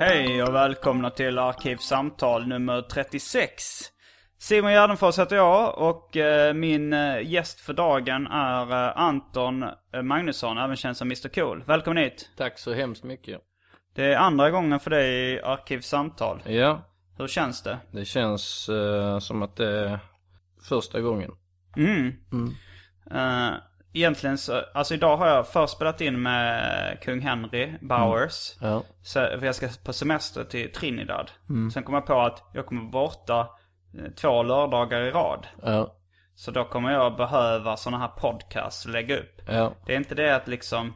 Hej och välkomna till Arkivsamtal nummer 36. Simon Gärdenfors heter jag och eh, min eh, gäst för dagen är eh, Anton Magnusson, även känd som Mr Cool. Välkommen hit. Tack så hemskt mycket. Det är andra gången för dig i Arkivsamtal. Ja, Hur känns det? det känns eh, som att det är första gången. Mm. Eh, egentligen så, alltså idag har jag först spelat in med kung Henry Bowers. Ja. Så, för jag ska på semester till Trinidad. Sen kom jag på att jag kommer borta eh, två lördagar i rad. Ja, Så då kommer jag behöva sådana här podcasts lägga upp. ja, Det är inte det att liksom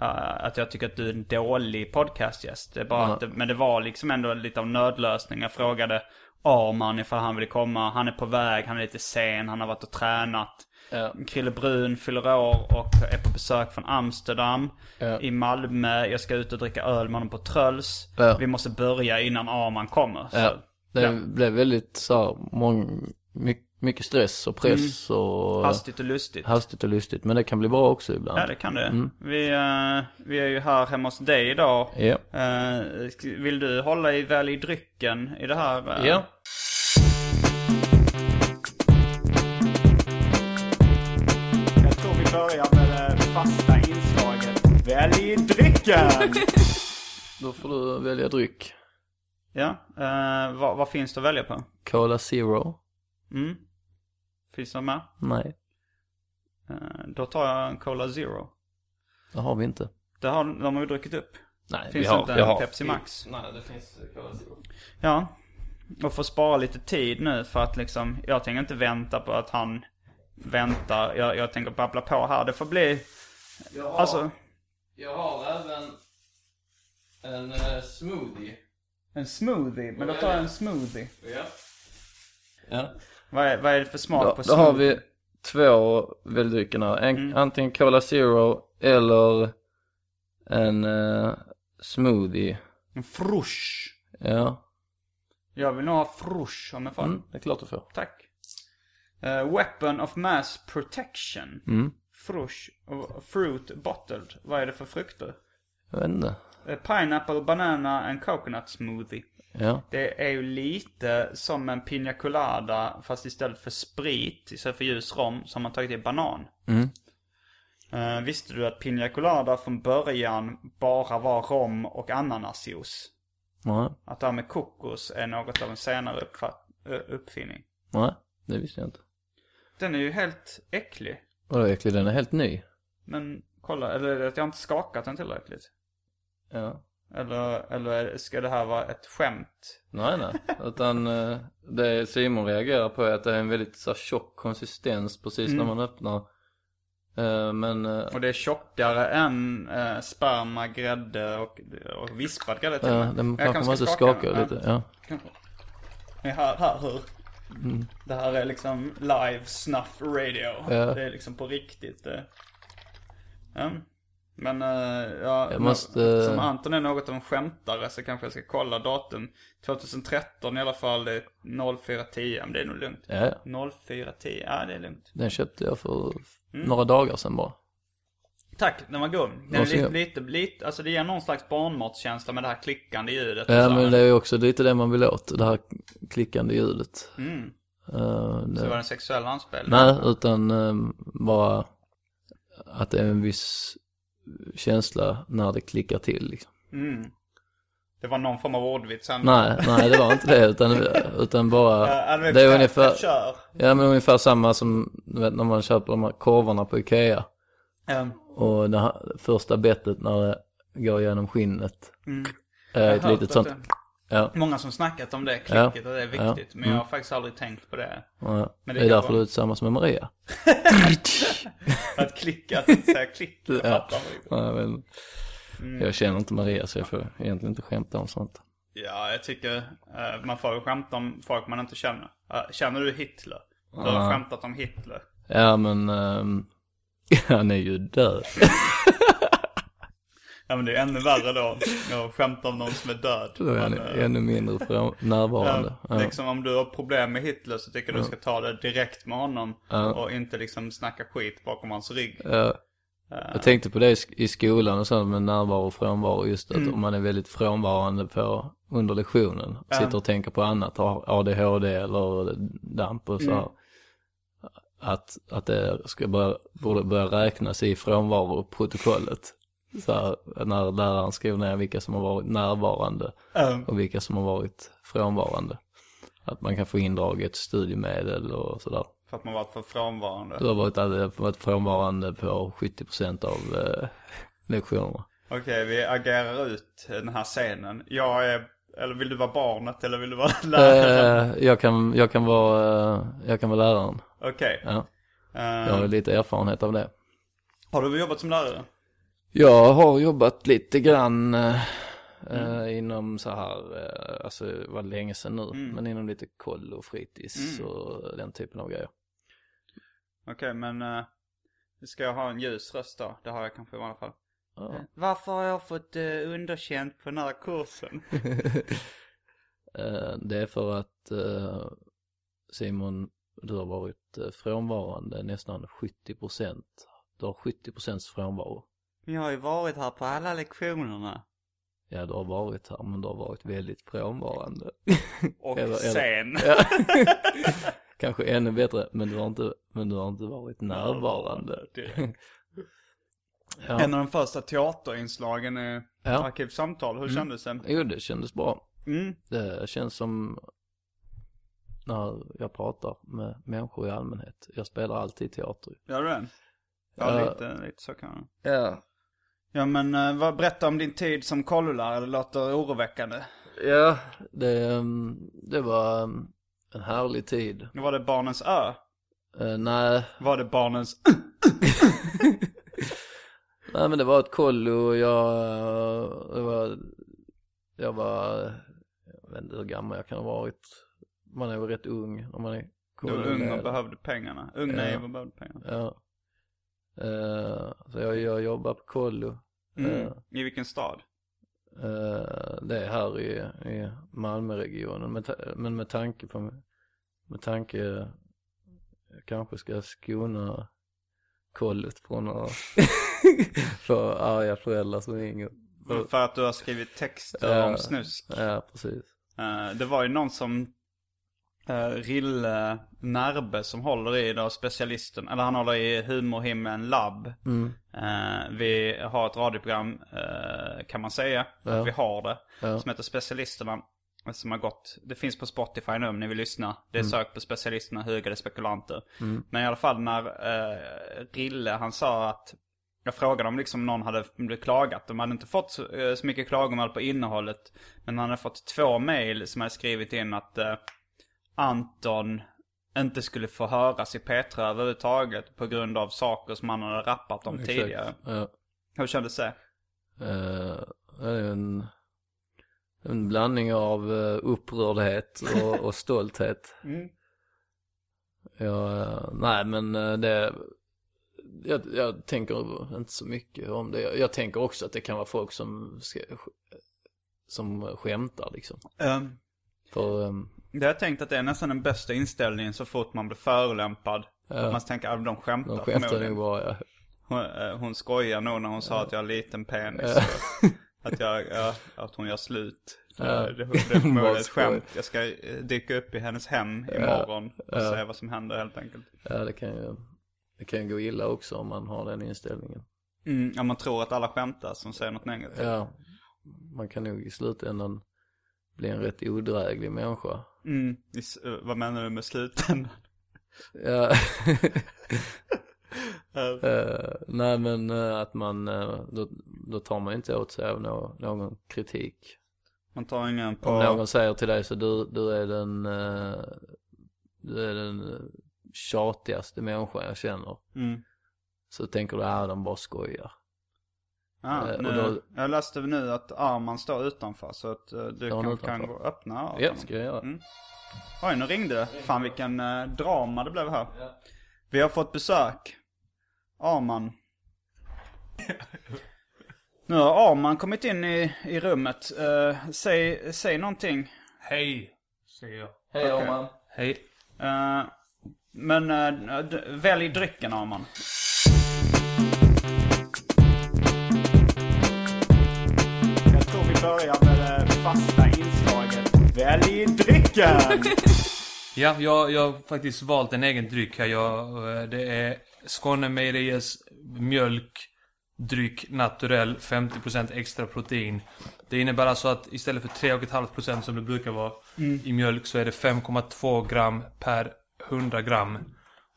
eh, att jag tycker att du är en dålig podcastgäst. Det är bara att det, men det var liksom ändå lite av nödlösning. Jag frågade Arman ifall han ville komma. Han är på väg, han är lite sen, han har varit och tränat. Ja, Krille Brun fyller år och är på besök från Amsterdam. Ja. I Malmö. Jag ska ut och dricka öl med honom på Tröls. Ja. Vi måste börja innan Arman kommer. Så. Det blev väldigt så här, mång, mycket, mycket stress och press och Hastigt och lustigt. hastigt och lustigt. Men det kan bli bra också ibland. Ja det kan det. Vi, eh, vi är ju här hemma hos dig idag. Ja. Sk- vill du hålla i väl i drycken i det här? eh? Ja. Drycken! Då får du välja dryck. ja, eh, vad, vad finns det att välja på? Cola Zero? Mm. Finns det mer? Nej, Eh, då tar jag en Cola Zero. det har vi inte. Det har, de har vi druckit upp. Nej, Finns vi har, inte vi en har. Pepsi Max? Nej, det finns Cola Zero. Ja. Och få spara lite tid nu för att liksom, jag tänker inte vänta på att han väntar. Jag, jag tänker babbla på här. Det får bli, Jag har, alltså, jag har även en eh, smoothie. en smoothie. Men då tar jag en smoothie. Ja. Ja. Vad är, vad är det för smak Då, på då smoothie? har vi två väldryckerna. En, Mm. Antingen Cola Zero eller en eh, smoothie. En frush. Ja, Jag vill nog ha frush om jag får. mm, det är klart du får. Tack. Eh, weapon of mass protection. Mm. Frush. fruit bottled. Vad är det för frukter? Jag vet inte. Eh, pineapple, banana and coconut smoothie. Ja, Det är ju lite som en pina colada fast istället för sprit, istället för ljus rom, så har man tagit i banan. Mm. Eh, visste du att pina colada från början bara var rom och ananasjuice? nej, Att det här med kokos är något av en senare ö, uppfinning. nej, det visste jag inte. Den är ju helt äcklig. Vadå äcklig, den är helt ny. Men kolla, eller är det att jag inte skakat den tillräckligt? Ja. Eller, eller ska det här vara ett skämt? Nej, nej. Utan eh, det Simon reagerar på är att det är en väldigt så här, tjock konsistens precis när man öppnar. Eh, men, eh, Och det är tjockare än eh, sperma, grädde och, och vispad grädde till och ja, med. den Jag kanske kanske måste ska skaka den. lite. Ja. Hör här hur det här är liksom live snuff radio. Ja. Det är liksom på riktigt. eh. Ja. Men uh, ja, Jag måste- som Anton är något av en skämtare så kanske jag ska kolla datum. 2013 i alla fall, det är 0410, men det är nog lugnt. ja, ja. 0410, ja det är lugnt. Den köpte jag för Mm. några dagar sedan bara. Tack, den var god. Den är lite, lite, lite, alltså det ger någon slags barnmatskänsla med det här klickande ljudet. Ja så. men det är ju också lite det man vill åt, det här klickande ljudet. Mm. Så det, var det en sexuell anspelning? nej, utan eh, bara att det är en viss känsla när det klickar till liksom. Mm. Det var någon form av ordvits sen. Nej, nej det var inte det utan, utan bara, Ja, det är ungefär, ja men ungefär samma som vet, när man köper de här korvarna på Ikea. Um, Och det här, första bettet när det går genom skinnet. Mm. jag ett litet sånt, det- ja. Många som snackat om det klicket Ja. och det är viktigt. Ja. Men Mm. jag har faktiskt aldrig tänkt på det. ja. Men Det det är därför vara- du är tillsammans med Maria. Att klicka, att säga klick. Jag Ja. inte. Ja, men, Mm. Jag känner inte Maria så jag får egentligen inte skämta om sånt. Ja, jag tycker eh, man får skämta om folk man inte känner. Eh, känner du Hitler? Du har skämtat om Hitler. Ja men, ehm, han är ju död. Ja men det är ännu värre då. att skämta om någon som är död. Då är han Men, eh, ännu mindre från, närvarande. Ja, liksom om du har problem med Hitler så tycker jag du ska ta det direkt med honom. Och inte liksom snacka skit bakom hans rygg. Ja. Jag tänkte på det i sk- i skolan och så med närvaro och frånvaro just att Mm. om man är väldigt frånvarande på under lektionen, sitter och tänker på annat, har ADHD eller damp och så Mm. Att, att det ska börja, borde börja räknas i frånvaroprotokollet. Så här, när läraren skriver ner vilka som har varit närvarande Um, och vilka som har varit frånvarande. Att man kan få indraget studiemedel och sådär. för att man varit för frånvarande. Du har varit, varit frånvarande på 70% av eh, lektionerna. Okej, vi agerar ut den här scenen. Jag är, eller vill du vara barnet eller vill du vara läraren? Eh, jag, kan, jag, kan vara, eh, jag kan vara läraren. Okej. Ja. Eh, Jag har lite erfarenhet av det. har du jobbat som lärare? Jag har jobbat lite grann eh, Mm. eh, inom så här, eh, alltså det var länge sedan nu, Mm. men inom lite koll och fritids Mm. och den typen av grejer. Okej, men uh, ska jag ha en ljus röst då? Det har jag kanske i alla fall. Ja. Varför har jag fått uh, underkänt på den här kursen? Eh, det är för att eh, Simon, du har varit eh, frånvarande nästan 70%. Du har 70% frånvaro. Jag har ju varit här på alla lektionerna. Ja, du har varit här, men du har varit väldigt frånvarande. Och Eller- eller- sen. Ja. Kanske ännu bättre, men du har inte, men du har inte varit närvarande. Ja. En av de första teaterinslagen i Ja. Arkivsamtal. Hur kändes det? Jo, det kändes bra. Mm. Det känns som när jag pratar med människor i allmänhet. Jag spelar alltid teater. Gör du det? Ja, Ja. lite, lite så kan. Ja. Ja men uh, vad, berätta om din tid som kollolärare, det låter oroväckande. Ja, det, ehm, det var ehm, en härlig tid. Var det Barnens Ö? Eh, nej, Var det Barnens nej men det var ett kollo och jag, eh, det var, jag var, jag vet inte hur gammal jag kan ha varit. Man är väl rätt ung när man är Du var ung och behövde pengarna. Ung, Ja. naiv och behövde pengarna. Ja. Eh, så jag, jag jobbar på kollo. Mm. Eh, I vilken stad? Eh, det är här i, i Malmöregionen. Men, men med tanke på, med tanke, jag kanske ska skona kollet från att få arga föräldrar som ringer. För att du har skrivit texter Ja. om snusk. Ja, precis. Eh, det var ju någon som uh, Rille Närbe som håller i då specialisten, eller han håller i Humorhimlen Lab. Mm. Eh, vi har ett radioprogram eh, kan man säga, Ja. att vi har det. Ja. Som heter Specialisterna. Som har gått, det finns på Spotify nu om ni vill lyssna. Det Mm. är sök på Specialisterna, hugade spekulanter. Men i alla fall när Rille, han sa att jag frågade om liksom någon hade klagat. De hade inte fått så, eh, så mycket klagomål på innehållet. Men han hade fått två mail som hade skrivit in att eh, Anton inte skulle få höras i P3 överhuvudtaget. På grund av saker som han hade rappat om tidigare. Ja. Hur kändes det? Det är en, en blandning av eh, upprördhet och, och stolthet. Mm. Ja, nej men det, jag, jag tänker inte så mycket om det. Jag, jag tänker också att det kan vara folk som, ska, som skämtar liksom. Um, För, um, det har jag tänkt att det är nästan den bästa inställningen så fort man blir förolämpad. Att man tänker att de skämtar de skämtar nog bara, ja. Hon, eh, hon skojar nog när hon sa att jag har liten penis. Ja. Att, jag, ja, att hon gör slut. Ja. Det, det, det är ett skämt. Jag ska eh, dyka upp i hennes hem imorgon och Ja. se vad som händer helt enkelt. ja det kan ju, det kan gå illa också om man har den inställningen. Mm, ja, man tror att alla skämtar som säger något negativt. Ja, man kan nog i slutändan bli en rätt odräglig människa. Mm, eh, vad menar du med slutändan? Ja. Eh, nej men eh, att man, då, då tar man inte åt sig av nå- någon kritik. Man tar ingen på... Om någon säger till dig så du, du är den, du är den tjatigaste människan jag känner. Mm. Så tänker du, ja de bara skojar. Ja, Eh, nu, då- Jag läste nu att Arman står utanför så att eh, du kan, kan gå och öppna av Ja, ska jag göra. Mm. Oj, nu ringde det. Fan vilken eh, drama det blev här. Vi har fått besök. Arman. nu har Arman kommit in i, i rummet. Eh, säg, säg någonting. Hej, säger jag. Hej Okej. Arman. Hej. Eh, men d- välj drycken Arman. Jag tror vi börjar med det fasta inslaget. Välj drycken! Ja, jag, jag har faktiskt valt en egen dryck här. Jag, eh, det är Skånemejeriers mjölkdryck naturell 50% extra protein. Det innebär alltså att istället för 3,5% som det brukar vara i mjölk så är det 5,2 gram per 100 gram.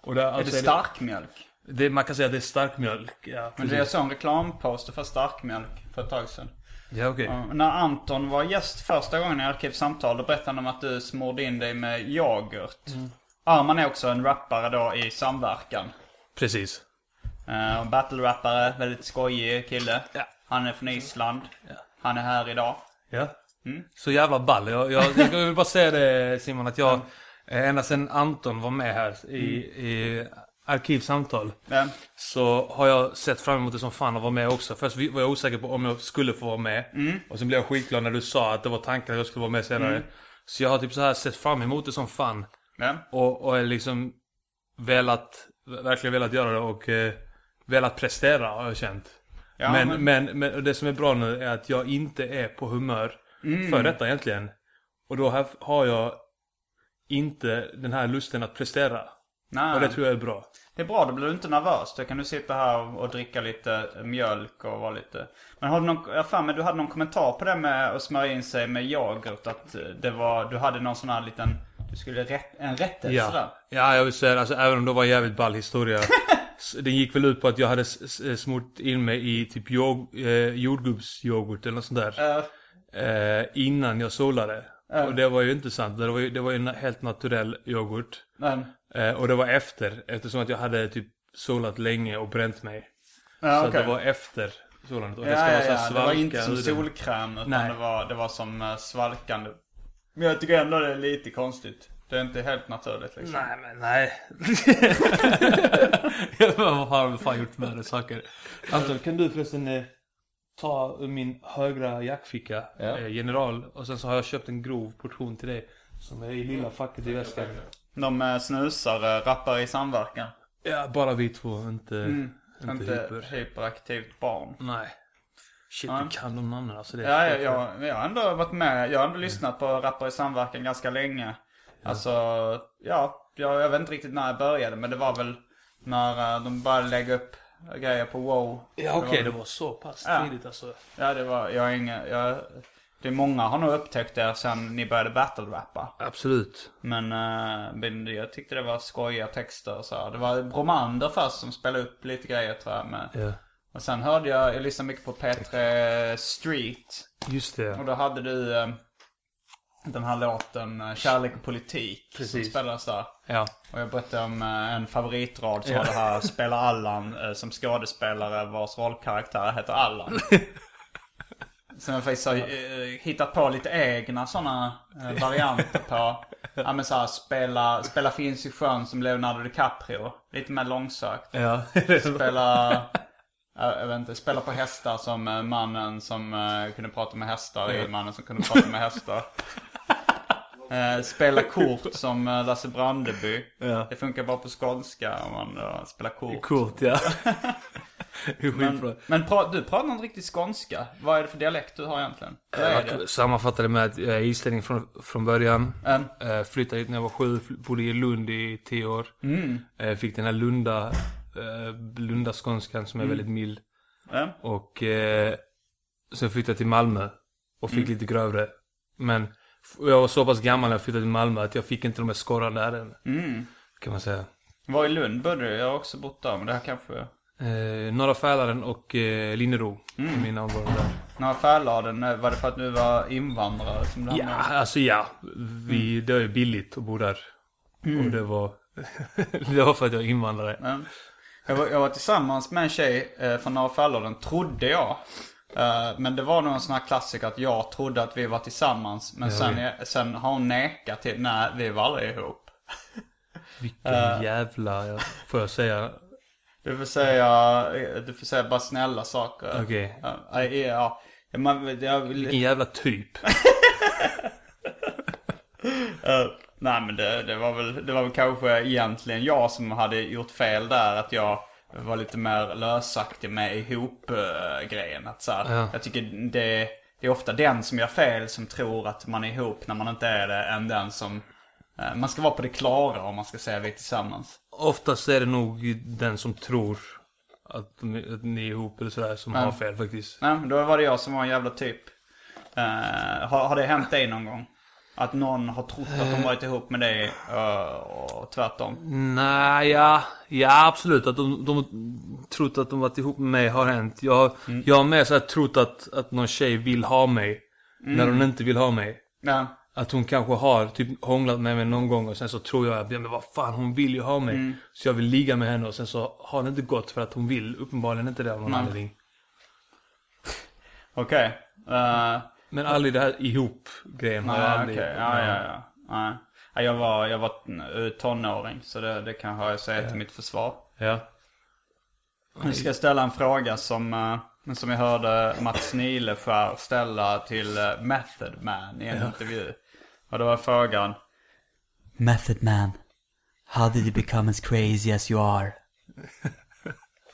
Och det, Är alltså det starkmjölk? Det, man kan säga att det är stark mjölk. Ja, Men det jag såg en reklamposter för starkmjölk för ett tag sedan. Ja, okej. Ja, när Anton var gäst första gången i Arkivsamtal, då berättade han om att du smorde in dig med yoghurt. Mm. Arman är också en rappare då i samverkan. Precis. Uh, Battle-rappare, väldigt skojig kille. Ja. Han är från Island. Han är här idag. Ja. Mm. Så jävla ball. Jag, jag, jag vill bara säga det Simon att jag, eh, ända sedan Anton var med här i, i Arkivsamtal. Ja. Så har jag sett fram emot det som fan att vara med också. Först var jag osäker på om jag skulle få vara med. Och sen blev jag skitglad när du sa att det var tanken att jag skulle vara med senare. Så jag har typ så här sett fram emot det som fan. Och, och är liksom velat, verkligen velat göra det och eh, velat prestera har jag känt. Ja, men, men- men... Men, det som är bra nu är att jag inte är på humör för detta egentligen. Och då har jag inte den här lusten att prestera. Nej, Och det tror jag är bra. det är bra, då blir du inte nervös. Då kan du sitta här och, dricka lite mjölk och vara lite... Men har du någon, jag har för mig du hade någon kommentar på det med att smörja in sig med yoghurt. Att eh, det var, du hade någon sån här liten, du skulle rätt, en rättelse där. Ja. ja, jag vill säga alltså även om det var en jävligt ball historia. det gick väl ut på att jag hade s- smort in mig i typ jord, eh, jordgubbsyoghurt eller något sånt där. Eh, Eh, innan jag solade. Och det var ju inte sant. Det var ju, det var ju en helt naturell yoghurt. men, Eh, och det var efter. Eftersom att jag hade typ solat länge och bränt mig. ja, så att det var efter solandet. Och det Ja, ska ja, vara så ja. Det var svalka inte som huden. solkräm utan Nej. det var, det var som eh, svalkande. Men jag tycker ändå det är lite konstigt. Det är inte helt naturligt liksom. Nej men nej. Vad har du fan gjort med det saker? Anton kan du förresten eh, ta ur min högra jackficka, Ja. eh, general. Och sen så har jag köpt en grov portion till dig. Som är i lilla facket i väskan. De eh, snusar, eh, rappar i samverkan. Ja, bara vi två, inte, inte, Inte hyper. hyperaktivt barn. Nej. Shit, Ja. du kan de namnen alltså. Det Ja, jag, jag, jag har ändå varit med. Jag har ändå lyssnat på rappar i samverkan ganska länge. Alltså, ja, jag, jag vet inte riktigt när jag började. Men det var väl när eh, de började lägga upp grejer på wow. Ja okej, det var så pass Ja. tidigt alltså. Ja, det var, jag har inga, jag, det är många har nog upptäckt det sen ni började battle-rappa. Absolut. Men, men jag tyckte det var skojiga texter och så. här. Det var Bromander först som spelade upp lite grejer tror jag. Med. Ja. Och sen hörde jag, jag lyssnade mycket på P3 Street. Just det. Och då hade du eh, den här låten eh, Kärlek och politik. Som Precis. spelades där. Ja. Och jag berättade om eh, en favoritrad som Ja. var det här Spela Allan eh, som skådespelare vars rollkaraktär heter Allan. Som jag faktiskt har hittat på lite egna sådana varianter på. Ja men såhär spela, spela Finns i sjön som Leonardo DiCaprio. Lite mer långsökt. Ja. Spela, ja, jag vet inte, spela på hästar som mannen som kunde prata med hästar i mannen som kunde prata med hästar. Eh, spela kort som eh, Lasse Brandeby. Ja. Det funkar bara på skånska om man uh, spelar kort. Coolt ja. Men, men pra, du pratar inte riktigt skånska. Vad är det för dialekt du har egentligen? Jag det? med att jag är islänning från, från början. Eh, flyttade hit när jag var sju, bodde i Lund i tio år. mm, Eh, fick den här Lunda eh, lundaskånskan som är väldigt mild. Ja. Och eh, sen flyttade jag till Malmö. Och fick lite grövre. Men jag var så pass gammal när jag flyttade till Malmö att jag fick inte de här skorrarna där än. Mm. Kan man säga. Var i Lund bodde du? Jag har också bott där, men det här kanske... Eh, Norra Fälaren och eh, Linnero. Mm. Mina områden där. Några Färladen, eh, var det för att du var invandrare som du Ja, alltså ja. Vi, Det är ju billigt att bo där. Och det var... det var för att jag är invandrare. Ja. Jag, var, jag var tillsammans med en tjej eh, från Norra Fälladen, trodde jag. Eh, men det var nog en sån här klassiker att jag trodde att vi var tillsammans. Men sen, jag, sen har hon nekat till, nej vi var aldrig ihop. Vilken jävla... Ja, får jag säga? Du får säga, du får säga bara snälla saker. Okej. Ja, ja, ja. Ja, Man, jag, Vilken jävla typ. Eh, nej men det, det, var väl, det var väl kanske egentligen jag som hade gjort fel där. Att jag var lite mer lösaktig med ihop-grejen. Att så här, Ja. Jag tycker det, det är ofta den som gör fel som tror att man är ihop när man inte är det. Än den som... eh, man ska vara på det klara om man ska säga vi är tillsammans. Oftast är det nog den som tror att, de, att ni är ihop eller sådär som har fel faktiskt. Nej, då var det jag som var en jävla typ. Eh, har, har det hänt dig någon gång? Att någon har trott att de varit ihop med dig eh, och tvärtom? Nej, ja, ja absolut. Att de, de trott att de varit ihop med mig har hänt. Jag, jag har med så här trott att, att någon tjej vill ha mig. När hon inte vill ha mig. Ja. Att hon kanske har typ hånglat med mig någon gång och sen så tror jag att men vad fan hon vill ju ha mig. Så jag vill ligga med henne och sen så har det inte gått för att hon vill uppenbarligen inte det av någon anledning. Okej. Eh, Men aldrig det här ihop-grejen har jag Nej, aldrig... okej. Ja, ja, ja. Nej. Ja, jag var, jag var eh, tonåring, så det, det kan jag säga till mitt försvar. Ja. Nu ska jag ställa en fråga som, eh, som jag hörde Mats Nileskär ställa till eh, Method Man i en intervju. Och då var frågan Method Man, how did you become as crazy as you are?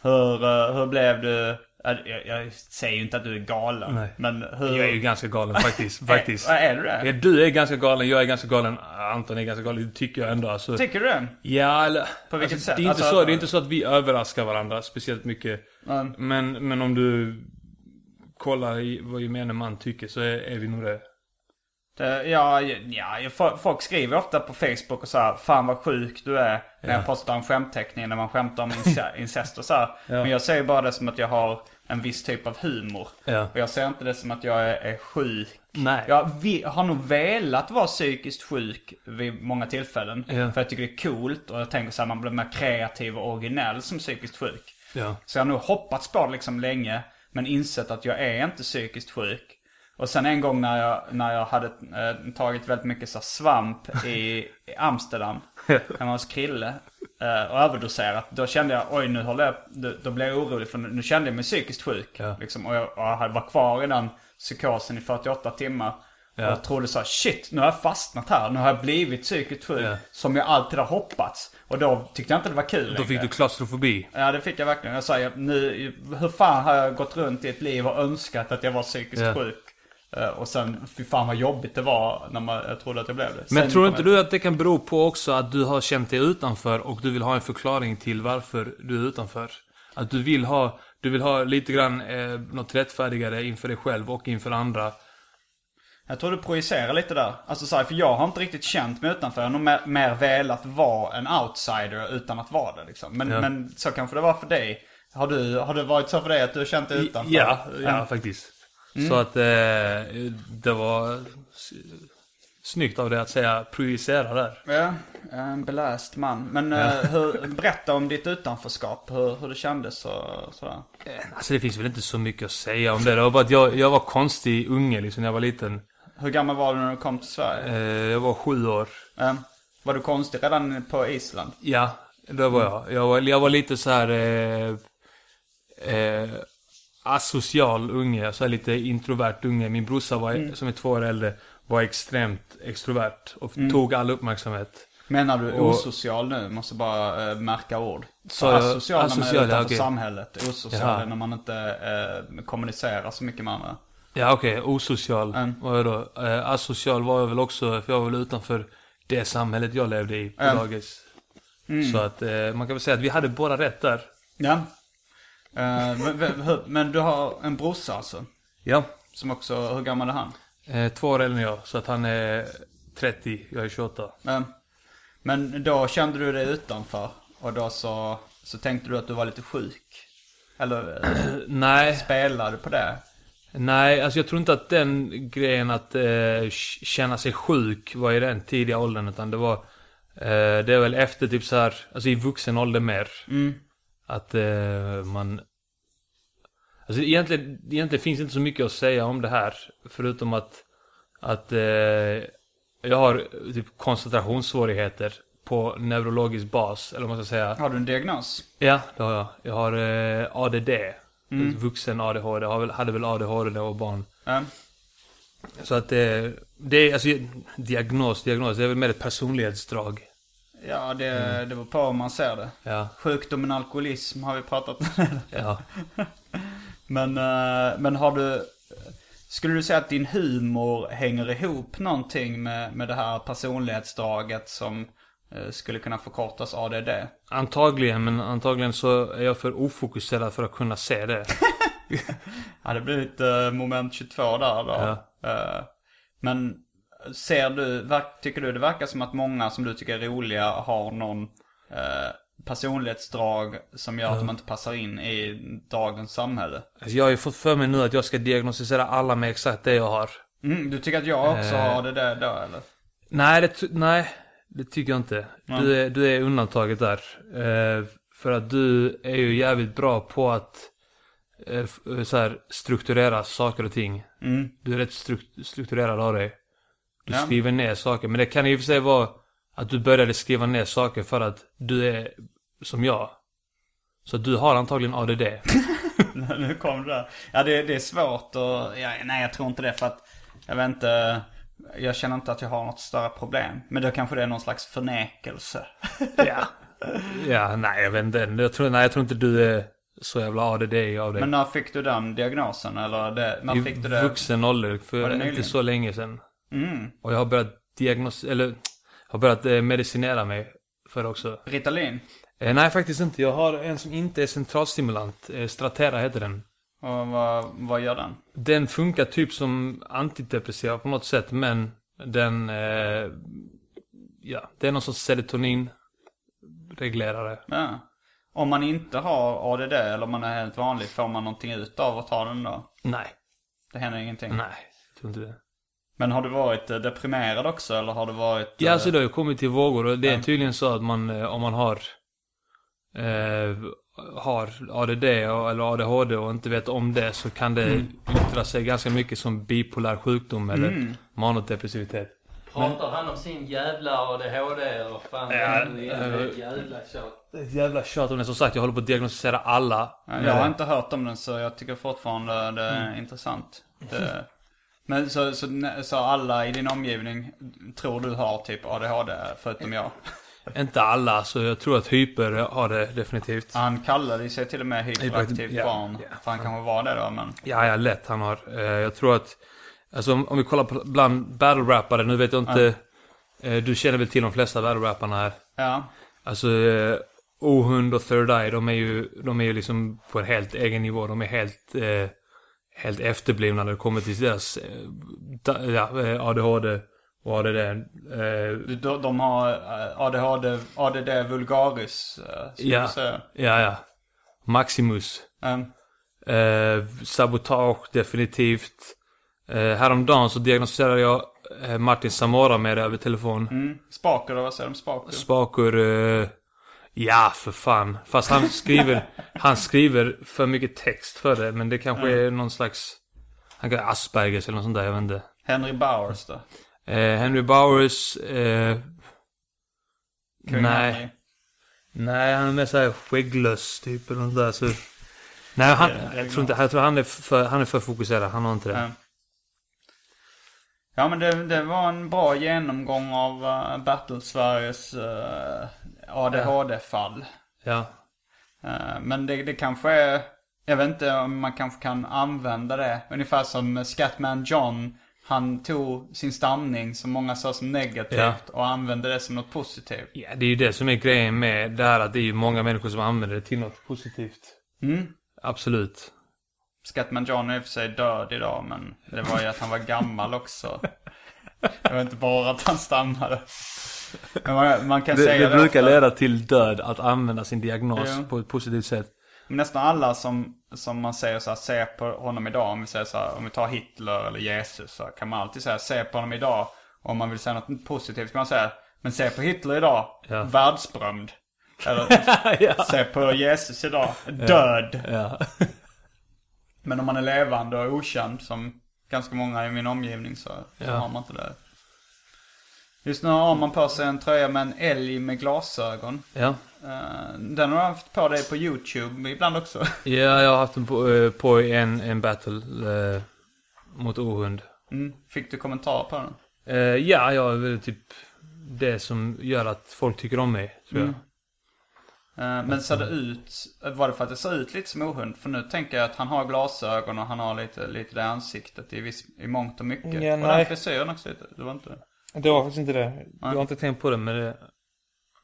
Hur, eh, hur blev du... Jag, jag säger ju inte att du är galen. Nej. Men hur... Jag är ju ganska galen faktiskt. faktiskt. Är, är du det? Ja, du är ganska galen, jag är ganska galen, Anton är ganska galen. Det tycker jag ändå. Alltså, Tycker du det? ja, eller, På vilket alltså, sätt? Det är, inte Alltså- så, det är inte så att vi överraskar varandra speciellt mycket. Mm. Men, men om du kollar i vad gemene man tycker så är, är vi nog det. Det, ja, ja, ja, fo- folk skriver ofta på Facebook och så här, Fan vad sjuk du är. När jag postar en skämtteckning när man skämtar om ince- incest och så här. Men jag ser bara det som att jag har en viss typ av humor. Ja. Och jag ser inte det som att jag är, är sjuk. Nej. Jag vi, har nog velat vara psykiskt sjuk vid många tillfällen. Ja. För jag tycker det är coolt och jag tänker så här, man blir mer kreativ och originell som psykiskt sjuk. Ja. Så jag har nog hoppats på det liksom länge. Men insett att jag är inte psykiskt sjuk. Och sen en gång när jag, när jag hade eh, tagit väldigt mycket så svamp i, i Amsterdam. hemma hos Krille. Eh, och överdoserat. Då kände jag, oj nu håller jag, då, blev jag orolig för nu, kände jag mig psykiskt sjuk. Ja. Liksom, och jag, och jag var kvar i den psykosen i 48 timmar. Ja. Och jag trodde så här, shit nu har jag fastnat här. Nu har jag blivit psykiskt sjuk. Ja. Som jag alltid har hoppats. Och då tyckte jag inte det var kul Då fick längre. du klaustrofobi. Ja det fick jag verkligen. Jag sa nu, hur fan har jag gått runt i ett liv och önskat att jag var psykiskt Ja. sjuk? Eh, och sen, fy fan vad jobbigt det var när man, jag trodde att jag blev det. Men sen tror kom inte du att det kan bero på också att du har känt dig utanför och du vill ha en förklaring till varför du är utanför? Att du vill ha, du vill ha lite grann eh, något rättfärdigare inför dig själv och inför andra. Jag tror du projicerar lite där. Alltså så här, för jag har inte riktigt känt mig utanför. Jag har nog mer, mer velat vara en outsider utan att vara det liksom. Men, Ja. men så kanske det var för dig. Har du, har det varit så för dig att du har känt dig utanför? Ja, ja faktiskt. Så att eh, det var snyggt av dig att säga projicera där. Ja, en beläst man. Men eh, hur, berätta om ditt utanförskap. Hur, hur det kändes och sådär. Alltså det finns väl inte så mycket att säga om det. Det var bara att jag, jag var konstig unge liksom när jag var liten. Hur gammal var du när du kom till Sverige? Eh, jag var sju år. Eh, var du konstig redan på Island? Ja, det var jag. Jag var, jag var lite så här eh, eh, asocial unge. Så här lite introvert unge. Min brorsa var, som är två år äldre, var extremt extrovert. Och tog all uppmärksamhet. Menar du Och- osocial nu? Måste bara eh, märka ord. Så jag- asocial när man är asocial, ja, utanför okej. samhället. Osocial är när man inte eh, kommunicerar så mycket med andra. Ja okej, osocial Mm. var jag då. Eh, asocial var jag väl också, för jag var väl utanför det samhället jag levde i på Mm. dagis. Så att eh, man kan väl säga att vi hade båda rätt där. Ja. Eh, men, men- men du har en brorsa alltså? Ja. Som också, hur gammal är han? Eh, två år äldre än jag, så att han är 30, jag är 28. Eh, Men då kände du dig utanför? Och då så, så tänkte du att du var lite sjuk? Eller eh, Nej, spelade på det? nej, alltså jag tror inte att den grejen att eh, känna sig sjuk var i den tidiga åldern, utan det var, eh, det är väl efter typ så här, alltså i vuxen ålder mer. Mm. Att eh, man... Alltså egentligen, egentligen finns inte så mycket att säga om det här. Förutom att, att eh, jag har typ koncentrationssvårigheter på neurologisk bas, eller vad man ska säga. Har du en diagnos? Ja, det har jag. Jag har eh, ADD. Vuxen ADHD. Jag hade väl ADHD när jag var barn. Eh, Så att det, det är alltså diagnos, diagnos. Det är väl mer ett personlighetsdrag. Ja, det, Mm. det beror på hur man ser det. Ja, Sjukdomen alkoholism har vi pratat om. ja. Men, eh, men har du... Skulle du säga att din humor hänger ihop någonting med, med det här personlighetsdraget som eh, skulle kunna förkortas ADD? Antagligen, men antagligen så är jag för ofokuserad för att kunna se det. Ja, det blir lite eh, moment 22 där då. Ja. Men ser du, tycker du det verkar som att många som du tycker är roliga har någon eh, personlighetsdrag som gör att de inte passar in i dagens samhälle? Alltså jag har ju fått för mig nu att jag ska diagnostisera alla med exakt det jag har. Mm, du tycker att jag också Eh. har det där då eller? Nej, det, nej, det tycker jag inte. Du är, du är undantaget där. Eh, för att du är ju jävligt bra på att eh, så här, strukturera saker och ting. Mm. Du är rätt struk- strukturerad av dig. Du Ja. skriver ner saker. Men det kan och för sig vara att du började skriva ner saker för att du är som jag. Så du har antagligen ADD. nu kom det där. Ja, det, det är svårt och, ja, nej jag tror inte det för att, jag vet inte, jag känner inte att jag har något större problem. Men då kanske det är någon slags förnekelse. ja. ja, nej jag vet inte. Jag tror, nej, jag tror inte du är så jävla ADD av dig. Men när fick du den diagnosen eller det, när I fick du det? vuxen ålder, för det inte så länge sedan. Mm. Och jag har börjat diagnos... Eller, har börjat eh, medicinera mig för det också. Ritalin? Eh, nej, faktiskt inte. Jag har en som inte är centralstimulant. Eh, Stratera heter den. Och vad, vad gör den? Den funkar typ som antidepressiva på något sätt, men den... Eh, ja, det är någon sorts serotoninreglerare. Ja. Om man inte har ADD eller om man är helt vanlig, får man någonting ut av att ta den då? Nej, Det händer ingenting? nej. Jag tror inte det. Men har du varit eh, deprimerad också eller har du varit... Ja, eh, alltså det har ju kommit till vågor och det är tydligen så att man, eh, om man har eh, har ADD och, eller ADHD och inte vet om det så kan det Mm. yttra sig ganska mycket som bipolär sjukdom eller Mm. manodepressivitet. Pratar han om sin jävla ADHD och fan Ja, det är ett jävla tjat. Det är ett jävla tjat om det. Som sagt, jag håller på att diagnostisera alla. Ja, Jag har inte hört om den så jag tycker fortfarande det är intressant. Det, men så, så, så alla i din omgivning tror du har typ ADHD förutom jag? Inte alla, så jag tror att hyper har det definitivt. Han kallade sig till och med hyperaktivt Ja, barn. ja. För han kanske var det då men. Ja, ja, lätt han har. Eh, jag tror att, alltså om, om vi kollar på bland battle-rappare, nu vet jag inte, eh, du känner väl till de flesta battle-rapparna här. Ja. Alltså, eh, Ohund och Third Eye, de är ju, de är ju liksom på en helt egen nivå. De är helt, eh, helt efterblivna när det kommer till deras eh, ja, eh, ADHD och ADD. Eh, De, de har ADHD, ADD vulgaris. Ja. ja, ja. Maximus. Um, Eh, sabotage, definitivt. Eh, häromdagen så diagnostiserade jag Martin Samora med det över telefon. mm. Spaker vad säger de? Spaker? Spakur, eh, ja för fan. Fast han skriver, han skriver för mycket text för det. Men det kanske är någon slags, han kan Aspergers eller något sånt där, jag vet inte. Henry Bowers då? Eh, Henry Bowers, eh, nej. Henry. Nej, han är mer såhär skägglös typ eller något där så. Nej, han, jag tror inte, jag tror han är för, han är för fokuserad, han har inte det. Ja. Ja men det, det var en bra genomgång av uh, Battle Sveriges uh, ADHD-fall. Ja. Eh, men det, det kanske är, jag vet inte om man kanske kan använda det. Ungefär som Scatman John han tog sin stamning som många sa som negativt Ja. och använde det som något positivt. Ja, det är ju det som är grejen med det här att det är ju många människor som använder det till något positivt. Mm. Absolut. Scatman John är i och för sig död idag men det var ju att han var gammal också. Det var inte bara att han stammade. Men man, man kan Det, säga det brukar leda till död att använda sin diagnos Ja. på ett positivt sätt. Nästan alla som, som man säger så här, se på honom idag. Om vi säger så här, om vi tar Hitler eller Jesus så kan man alltid säga se på honom idag. Om man vill säga något positivt kan man säga, men se på Hitler idag, Ja. världsberömd. Eller ja. se på Jesus idag, död. ja. Men om man är levande och okänd som ganska många i min omgivning så, så Ja. har man inte det. Just nu har man på sig en tröja med en älg med glasögon. Ja. Eh, Den har du haft på dig på YouTube ibland också. Ja, jag har haft den på, eh, på i en, en battle eh, mot ohund. Mm. Fick du kommentarer på den? Eh, ja, jag är väl typ det som gör att folk tycker om mig, tror jag. Mm. Eh, Men ser det ut, var det för att det ser ut lite som ohund? För nu tänker jag att han har glasögon och han har lite, lite det ansiktet i, viss, i mångt och mycket. Ja, och nej. den frisyren också lite, det var inte det? Det var faktiskt inte det. Jag har inte tänkt på det, men det,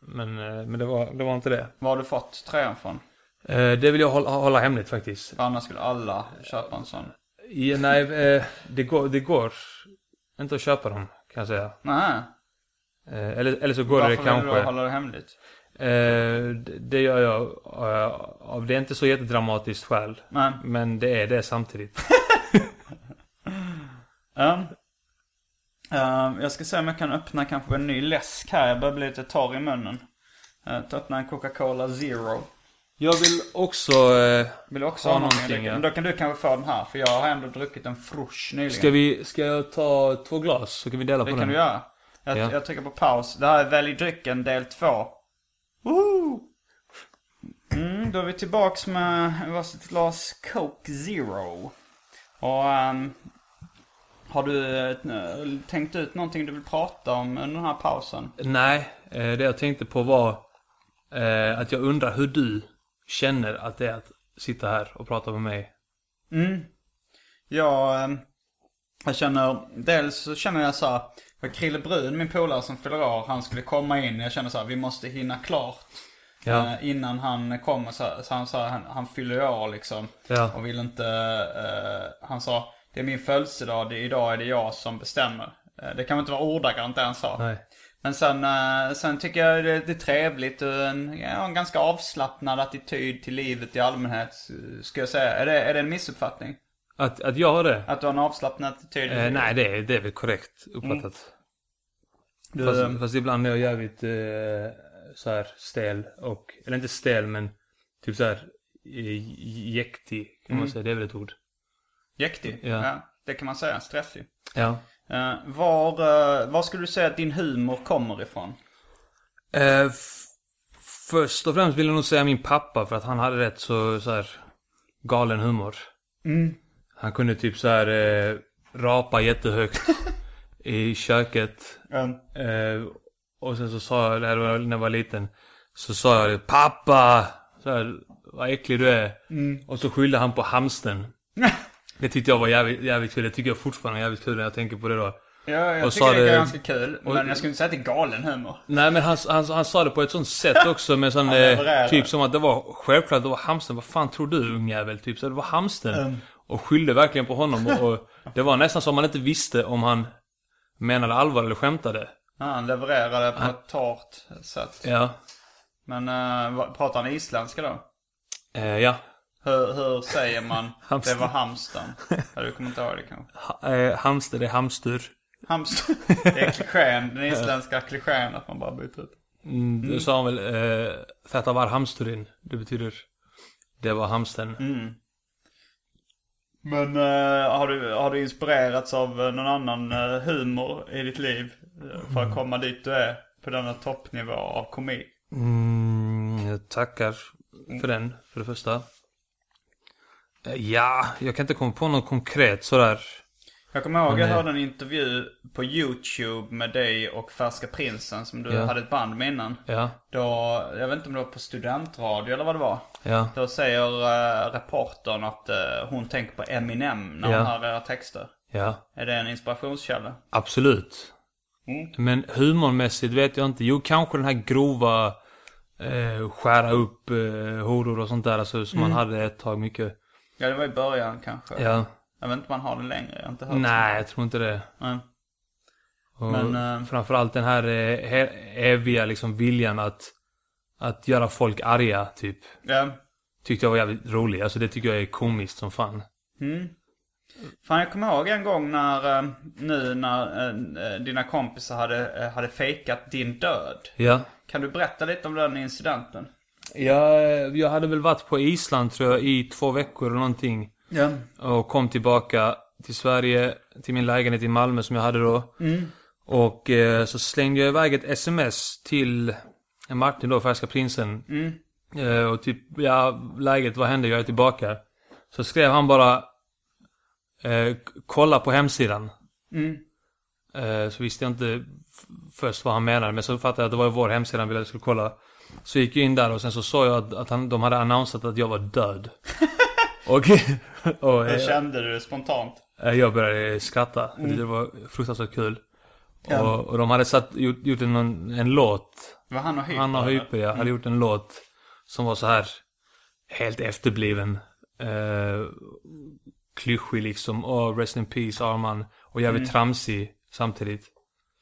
men, eh, men det, var, det var inte det. Var har du fått tröjan från? Eh, det vill jag hålla, hålla hemligt faktiskt. För annars skulle alla köpa en sån. Ja, nej, eh, det, går, det går inte att köpa dem, kan jag säga. Nej. Eller, eller så går Varför det vill du då kanske. hålla det hemligt? Det, gör jag av, det är inte så jättedramatiskt skäl. Nej. Men det är det samtidigt. Ja. Eh, jag ska se om jag kan öppna kanske en ny läsk här. Jag börjar bli lite torr i munnen. Uh, öppna en Coca-Cola Zero. Jag vill också... Eh, Vill också Ha ha någonting? någonting, ja. Men då kan du kanske få den här. För jag har ändå druckit en frusch nyligen. ska, vi, ska jag ta två glas så kan vi dela Det på kan den? du göra. Jag, Ja. jag trycker på paus. Det här är Välj drycken del 2. Woohoo! Mm, då är vi tillbaks med varsitt glas Coke Zero. Och ehm, har du eh, tänkt ut någonting du vill prata om under den här pausen? Nej, eh, det jag tänkte på var eh, att jag undrar hur du känner att det är att sitta här och prata med mig. Mm. Jag, ehm, jag känner, dels så känner jag så här, för Krille Brun, min polare som fyller år, han skulle komma in. Jag känner så här, vi måste hinna klart. Ja. innan han kommer så, så han sa, han, han fyller år liksom. Ja. Och vill inte, han sa, det är min födelsedag, det, idag är det jag som bestämmer. Eh, det kan inte vara ordagrant det han sa. Nej. Men sen, eh, sen tycker jag det, det är trevligt och en, ja, en ganska avslappnad attityd till livet i allmänhet. Ska jag säga. Är det, är det en missuppfattning? Att, att jag har det? Att du har en avslappnad attityd? Eh, nej, det är, det är väl korrekt uppfattat. Mm. Du, Fast, fast ibland är jag jävligt eh, så här stel och, eller inte stel men typ så här eh, jäktig kan man Mm. säga. Det är väl ett ord. Jäktig? Ja. Det kan man säga. Stressig. Ja. Eh, var, uh, var skulle du säga att din humor kommer ifrån? Eh, först och främst vill jag nog säga min pappa för att han hade rätt så, så här galen humor. Mm. Han kunde typ så här eh, rapa jättehögt i köket. Eh, och sen så sa jag, när jag var liten, så sa jag det, pappa! Så här, vad äcklig du är. Och så skyllde han på hamsten. Det tyckte jag var jävligt, jävligt kul. Det tycker jag fortfarande är jävligt kul när jag tänker på det då. Ja, jag Och tycker det är det- ganska kul. och- Men jag skulle inte säga att det är galen humor. Nej men han, han, han sa det på ett sånt sätt också med sån, Han eh, typ som att det var självklart det var hamsten. Vad fan tror du ungjävel? Typ så det var hamsten. Och skyllde verkligen på honom och, och det var nästan som man inte visste om han menade allvar eller skämtade. Ja, han levererade på ett torrt sätt. Ja. Men vad- pratar han isländska då? Eh, ja. Hur, hur säger man det var hamsten? Ja, du kommer inte ihåg det kanske? Ha, eh, hamster är hamstur. Hamster. Det är klichén, den isländska klichén att man bara byter ut. Mm, Då sa han väl, eh, Detta var hamsturin. Det betyder, det var hamsten. Mm. Men eh, har, du, har du inspirerats av eh, någon annan eh, humor i ditt liv? eh, För att komma dit du är? På denna toppnivå av komik? Mm, jag tackar för den, för det första. Ja, jag kan inte komma på något konkret sådär. Jag kommer ihåg, jag eh, hörde en intervju på YouTube med dig och Färska Prinsen som du Ja. hade ett band med innan. Ja, Då, jag vet inte om det var på studentradio eller vad det var. ja. Då säger uh, reportern att eh, hon tänker på Eminem när Ja. hon hör era texter. Ja, Är det en inspirationskälla? absolut. Mm. Men humormässigt vet jag inte. Jo, kanske den här grova eh, skära upp eh, horor och sånt där. Alltså, som Mm. man hade ett tag mycket. Ja, det var i början kanske. Ja. Jag vet inte om man har det längre. Jag har inte hört Nej, jag tror inte det. Nej. Och Men, eh, framförallt den här eh, eviga liksom viljan att, att göra folk arga, typ. Ja. Tyckte jag var jävligt rolig. Alltså det tycker jag är komiskt som fan. Mm. Fan, jag kommer ihåg en gång när, eh, nu när dina kompisar hade, hade fejkat din död. Ja. Kan du berätta lite om den incidenten? Jag, jag hade väl varit på Island tror jag i två veckor eller någonting. Ja. Och kom tillbaka till Sverige, till min lägenhet i Malmö som jag hade då. Mm. Och eh, så slängde jag iväg ett sms till Martin då, Färska Prinsen. Mm. Eh, och typ, ja, läget, vad hände? Jag är tillbaka. Så skrev han bara, eh, kolla på hemsidan. Mm. Eh, så visste jag inte först vad han menade, men så fattade jag att det var vår hemsida han ville att jag skulle kolla. Så gick jag in där och sen så såg jag att, att han, de hade annonsat att jag var död. och och Hur kände du spontant? eh, jag började skratta. Det var fruktansvärt kul. Och, och de hade satt, gjort, gjort en, en låt. Var han och Hyper? Han och? Hyper, ja. Hade gjort en låt som var så här helt efterbliven. Eh, klyschig liksom. Och Rest in Peace, Arman. Och jävligt tramsig samtidigt.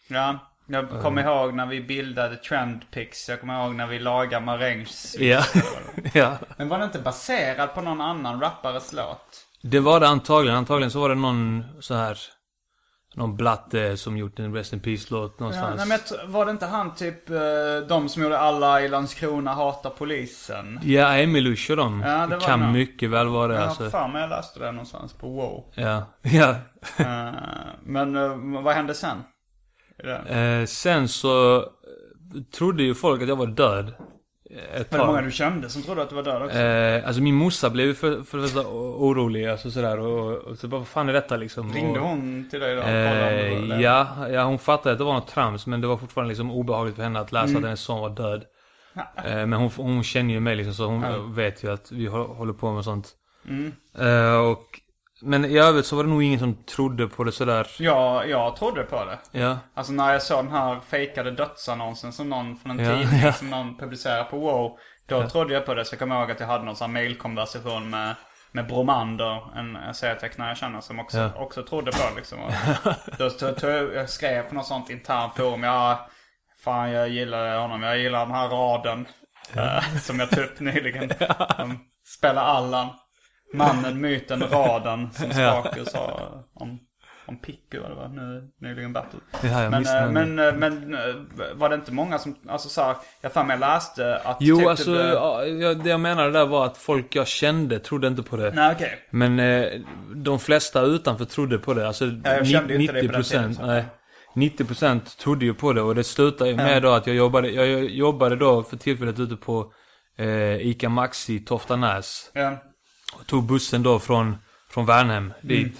Ja. Jag kommer ihåg när vi bildade Trendpix. Jag kommer ihåg när vi lagade marängs. Ja. ja. Men var det inte baserad på någon annan rappares låt? Det var det antagligen. Antagligen så var det någon så här någon blatte som gjort en Rest in Peace-låt Ja, någonstans. nej, men var det inte han typ, eh, de som gjorde alla i Landskrona hatar polisen? Ja, Emilush och dem. Ja, det var kan nog. mycket väl vara det har alltså. för mig jag läste det någonstans på wow. Ja. Ja. Eh, men eh, vad hände sen? Eh, sen så eh, trodde ju folk att jag var död. Ett Var det många du kände som trodde att du var död också? Eh, alltså min morsa blev för, för det första orolig alltså sådär och, och så bara vad fan är detta liksom? Ringde och, hon till dig då? Eh, ja, ja, hon fattade att det var något trams men det var fortfarande liksom obehagligt för henne att läsa Mm. att hennes son var död. Eh, men hon, hon känner ju mig liksom så hon Ja. vet ju att vi hå- håller på med sånt. Mm. Eh, och, men i övrigt så var det nog ingen som trodde på det sådär. Ja, jag trodde på det. Ja. Alltså när jag såg den här fejkade dödsannonsen som någon från en Ja, tidning ja. som någon publicerade på wow. Då trodde jag på det. Så jag kommer ihåg att jag hade någon sån här mailkonversation med, med Bromander, en serietecknare jag känner som också, Ja. också trodde på det liksom. Och då tog, tog jag, skrev på något sånt internt forum. Ja, fan jag gillar honom. Jag gillar den här raden. eh, som jag tog upp nyligen. De spelar Allan. Mannen, myten, raden. Som Ja. Spaker sa om, om Picku vad det var nu, nyligen battle. Ja, jag Men, eh, det. men, eh, men eh, var det inte många som, alltså så här, jag för mig läste att Jo, typ alltså, det- ja, jag- det jag menade där var att folk jag kände trodde inte på det. Nej okej. Men eh, de flesta utanför trodde på det. Alltså Ja, jag kände ju inte dig på den 90 tiden, så. nej. 90% trodde ju på det och det slutade ju med då att jag jobbade, jag jobbade då för tillfället ute på eh, ICA Maxi Toftanäs. Ja. Och tog bussen då från, från Värnhem dit. Mm.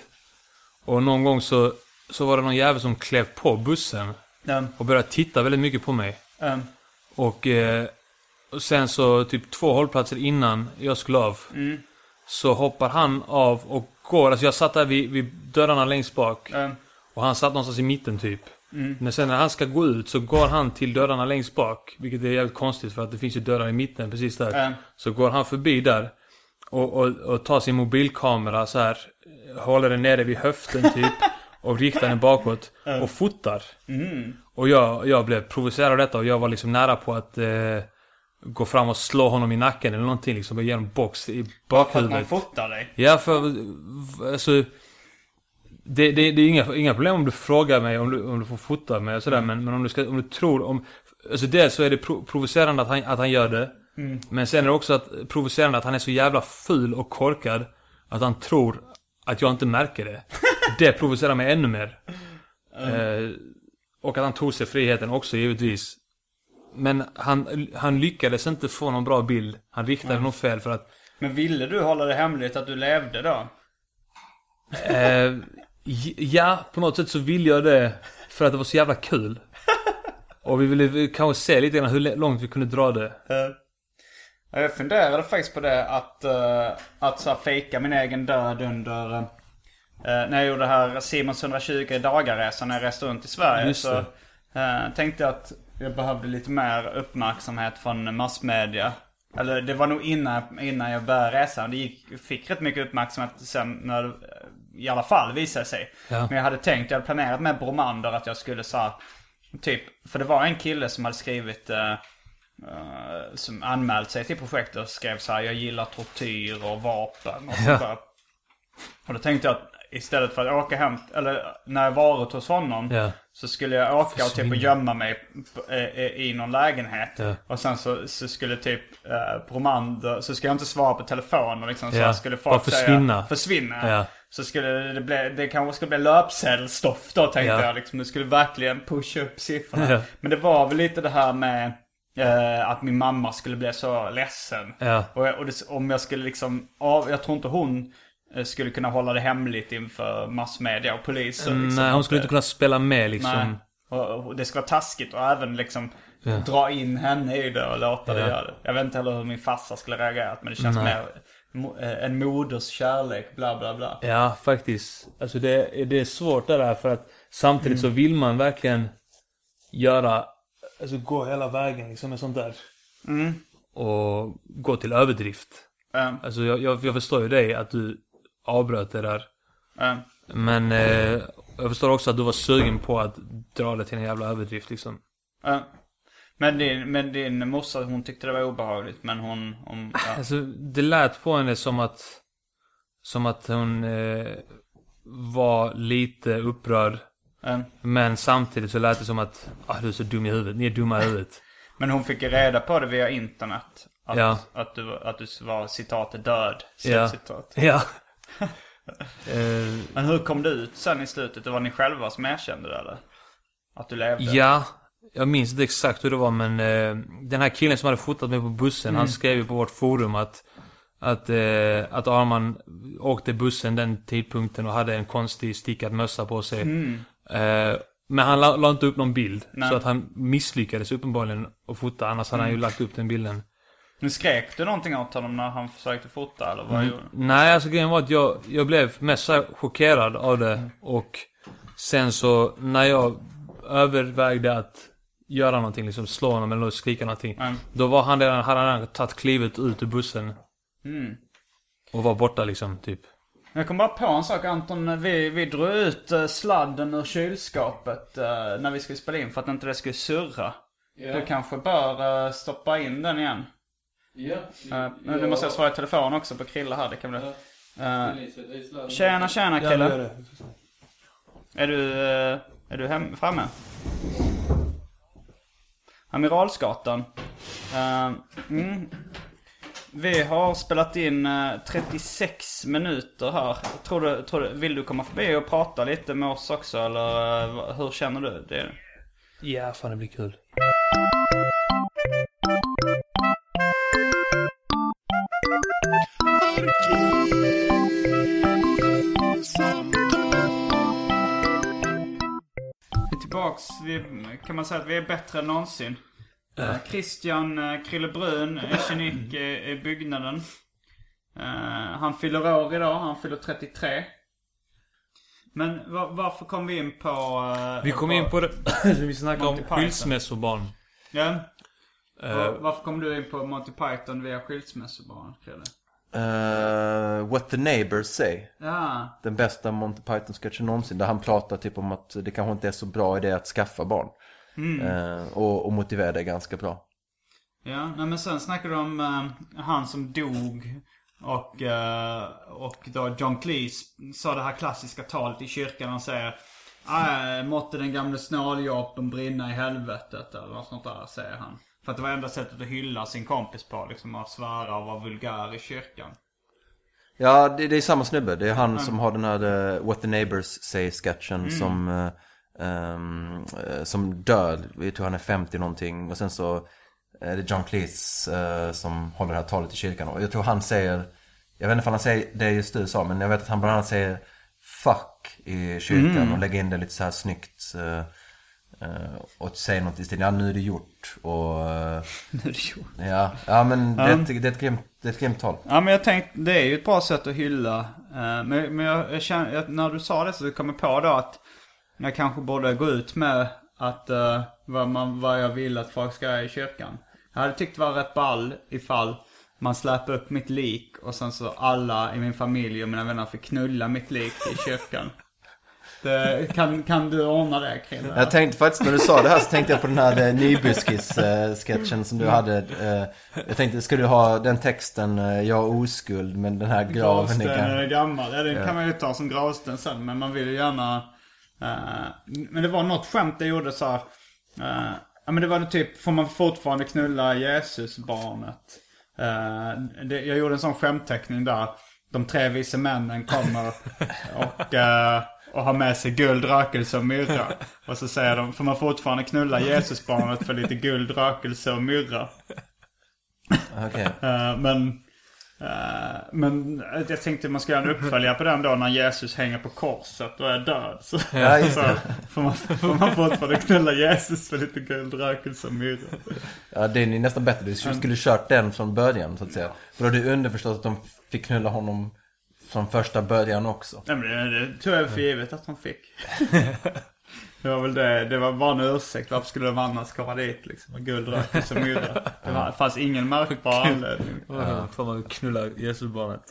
Och någon gång så, så var det någon jävel som klev på bussen Ja. och började titta väldigt mycket på mig. Ja. Och, eh, och sen så typ två hållplatser innan jag skulle av. Mm. Så hoppar han av och går. Alltså jag satt där vid, vid dörrarna längst bak. Och han satt någonstans i mitten typ. Mm. Men sen när han ska gå ut så går han till dörrarna längst bak. Vilket är jävligt konstigt för att det finns ju dörrar i mitten precis där. Ja. Så går han förbi där. Och, och, och tar sin mobilkamera så här. Håller den nere vid höften typ. och riktar den bakåt. Och fotar. Mm. Och jag, jag blev provocerad av detta och jag var liksom nära på att eh, gå fram och slå honom i nacken eller någonting liksom. Och ge en box i För att man bakhuvudet. fotar dig. Ja, för alltså... Det, det, det är inga, inga problem om du frågar mig om du, om du får fota mig och sådär. Men, men om du ska, om du tror om... Alltså dels så är det pro, provocerande att han, att han gör det. Men sen är det också att, provocerande att han är så jävla ful och korkad. Att han tror att jag inte märker det. Det provocerar mig ännu mer. Eh, och att han tog sig friheten också givetvis. Men han, han lyckades inte få någon bra bild. Han riktade nog fel för att Men ville du hålla det hemligt att du levde då? Eh, Ja, på något sätt så ville jag det för att det var så jävla kul. Och vi ville kanske se lite grann hur långt vi kunde dra det. Ja, Jag funderade faktiskt på det att, uh, att så här, fejka min egen död under... eh, när jag gjorde det här Simons 120 dagar-resan när jag reste runt i Sverige. Just så eh, tänkte jag att jag behövde lite mer uppmärksamhet från massmedia. Eller det var nog innan, innan jag började resa. Det gick, fick rätt mycket uppmärksamhet sen när det eh, i alla fall visade sig. Ja. Men jag hade tänkt, jag hade planerat med Bromander att jag skulle så här, Typ, för det var en kille som hade skrivit eh, eh, som anmält sig till projektet och skrev så här: Jag gillar tortyr och vapen och sånt där. Och då tänkte jag att istället för att åka hem, eller när jag varit hos honom. Ja. Så skulle jag åka och typ och gömma mig eh, i någon lägenhet. Ja. Och sen så, så skulle typ eh, Bromander, så skulle jag inte svara på telefonen liksom. Så Ja, skulle bara folk försvinna. säga försvinna. Ja. Så skulle det bli, det kanske skulle bli löpsedelstoff då tänkte Ja. jag liksom. Det skulle verkligen pusha upp siffrorna. Men det var väl lite det här med eh, att min mamma skulle bli så ledsen. Ja. Och, och det, om jag skulle liksom, av, jag tror inte hon eh, skulle kunna hålla det hemligt inför massmedia och polisen. Liksom, Nej, hon skulle inte kunna spela med liksom. Och, och det ska vara taskigt och även liksom dra in henne i det och låta det Ja. göra det. Jag vet inte heller hur min farsa skulle reagerat men det känns Nej. mer eh, en moders kärlek, bla bla bla. Ja, faktiskt. Alltså det, det är svårt det där för att samtidigt så vill man verkligen göra, alltså gå hela vägen liksom med sånt där. Och gå till överdrift. Eh, Alltså jag, jag, jag förstår ju dig att du avbröt det där. eh, Men eh, jag förstår också att du var sugen på att dra det till en jävla överdrift liksom. eh. Men din, men din morsa hon tyckte det var obehagligt men hon, om, ja. Alltså det lät på henne som att, som att hon eh, var lite upprörd. Eh. Men samtidigt så lät det som att, ah, du är så dum i huvudet, ni är dumma i huvudet. Men hon fick ju reda på det via internet. Att, Ja. att, du, att du var citatet död. Ja. Citat. Ja. eh, Men hur kom det ut sen i slutet? Det var ni själva som erkände det eller? Att du levde? ja, jag minns inte exakt hur det var men eh, den här killen som hade fotat mig på bussen, han skrev ju på vårt forum att att, eh, att Arman åkte bussen den tidpunkten och hade en konstig stickad mössa på sig. Eh, men han la, la inte upp någon bild. Nej. Så att han misslyckades uppenbarligen att fota, annars hade han ju lagt upp den bilden. Men skrek du någonting åt honom när han försökte fota eller vad gjorde du? Nej, alltså grejen var att jag, jag blev mest chockerad av det. Och sen så när jag övervägde att göra någonting, liksom slå honom eller skrika någonting. Mm. Då var han redan, hade han redan tagit klivet ut ur bussen. Mm. Och var borta liksom, typ. Jag kom bara på en sak Anton. Vi, vi drog ut eh, sladden ur kylskåpet eh, när vi skulle spela in för att inte det skulle surra. Du kanske bör eh, stoppa in den igen. Ja. Uh, Nu måste jag svara i telefon också på Krille här. Det kan bli... Uh, tjena, tjena Krille. Är du, är du hem, framme? Amiralsgatan. Eh, mm. Vi har spelat in eh, 36 minuter här. Tror du, tror du, vill du komma förbi och prata lite med oss också eller eh, hur känner du? Det? Ja, fan det blir kul. Vi är tillbaks. Vi, kan man säga att vi är bättre än någonsin. Eh, Christian uh, Krillebrun, Echenik i, i byggnaden. Eh, han fyller år idag, han fyller 33. Men va, varför kom vi in på... eh, Vi kom in på det, vi snackade om Monty skilsmässobarn. Ja. Eh, Va- varför kom du in på Monty Python via skilsmässobarn, Krille? Eh, What the Neighbors Say. Ja. Den bästa Monty Python-sketchen någonsin. Där han pratar typ om att det kanske inte är så bra idé att skaffa barn. Eh, och, och motivera det ganska bra. Ja, nej, men sen snackade du om eh, han som dog. Och, eh, och då John Cleese sa det här klassiska talet i kyrkan. Han säger "Ah, Måtte den gamle snåljåpen brinna i helvetet. Eller något sånt där säger han. För att det var enda sättet att hylla sin kompis på. Liksom att svära och vara vulgär i kyrkan. Ja, det, det är samma snubbe. Det är han som har den här eh, What the Neighbors Say-sketchen som, eh, eh, som dör. Vi tror han är 50 någonting. Och sen så är det John Cleese eh, som håller det här talet i kyrkan. Och jag tror han säger, jag vet inte om han säger det just du sa, men jag vet att han bland annat säger fuck i kyrkan Mm. och lägga in det lite så här snyggt. eh, eh, och säga något i stilen, ja nu är det gjort. Och eh, Nu är det gjort. ja, ja men det är ett, det är ett grymt, det är ett grymt tal. Ja men jag tänkte, det är ju ett bra sätt att hylla. eh, Men, men jag, jag känner, jag, när du sa det så kom jag på då att jag kanske borde gå ut med att uh, vad, man, vad jag vill att folk ska göra i kyrkan. Jag hade tyckt det var rätt ball ifall man släpper upp mitt lik och sen så alla i min familj och mina vänner fick knulla mitt lik i kyrkan. Det, kan, kan du ordna det Krille? Jag tänkte faktiskt när du sa det här så tänkte jag på den här eh, Nybuskis-sketchen som du hade. eh, Jag tänkte, ska du ha den texten, jag är oskuld, men den här graven Gravsten är är gammal. gammal. Ja, den kan man ju ta som gravsten sen. Men man vill ju gärna... eh, men det var något skämt jag gjorde så här. eh, ja men det var typ, får man fortfarande knulla Jesusbarnet? Uh, det, jag gjorde en sån skämtteckning där. De tre vise männen kommer och, eh, och har med sig guld, rökelse och myrra. Och så säger de, får man fortfarande knulla Jesusbarnet för lite guld, rökelse och myrra? Okej. Eh, men, eh, men jag tänkte man ska göra en uppföljare på den då när Jesus hänger på korset och är död. Så, Ja, så får, man, får man fortfarande knulla Jesus för lite guld, rökelse och myrra. Ja, det är nästan bättre. Du skulle kört den från början så att säga. För då är det underförstått att de fick knulla honom från första början också. Nej men det, det tog jag för givet att de fick. Det var väl det, det var bara en ursäkt. Varför skulle de annars komma dit liksom? Med guld, rökelse och myrra. Det var, fanns ingen märkbar anledning. Ja. Får man knulla Jesusbarnet.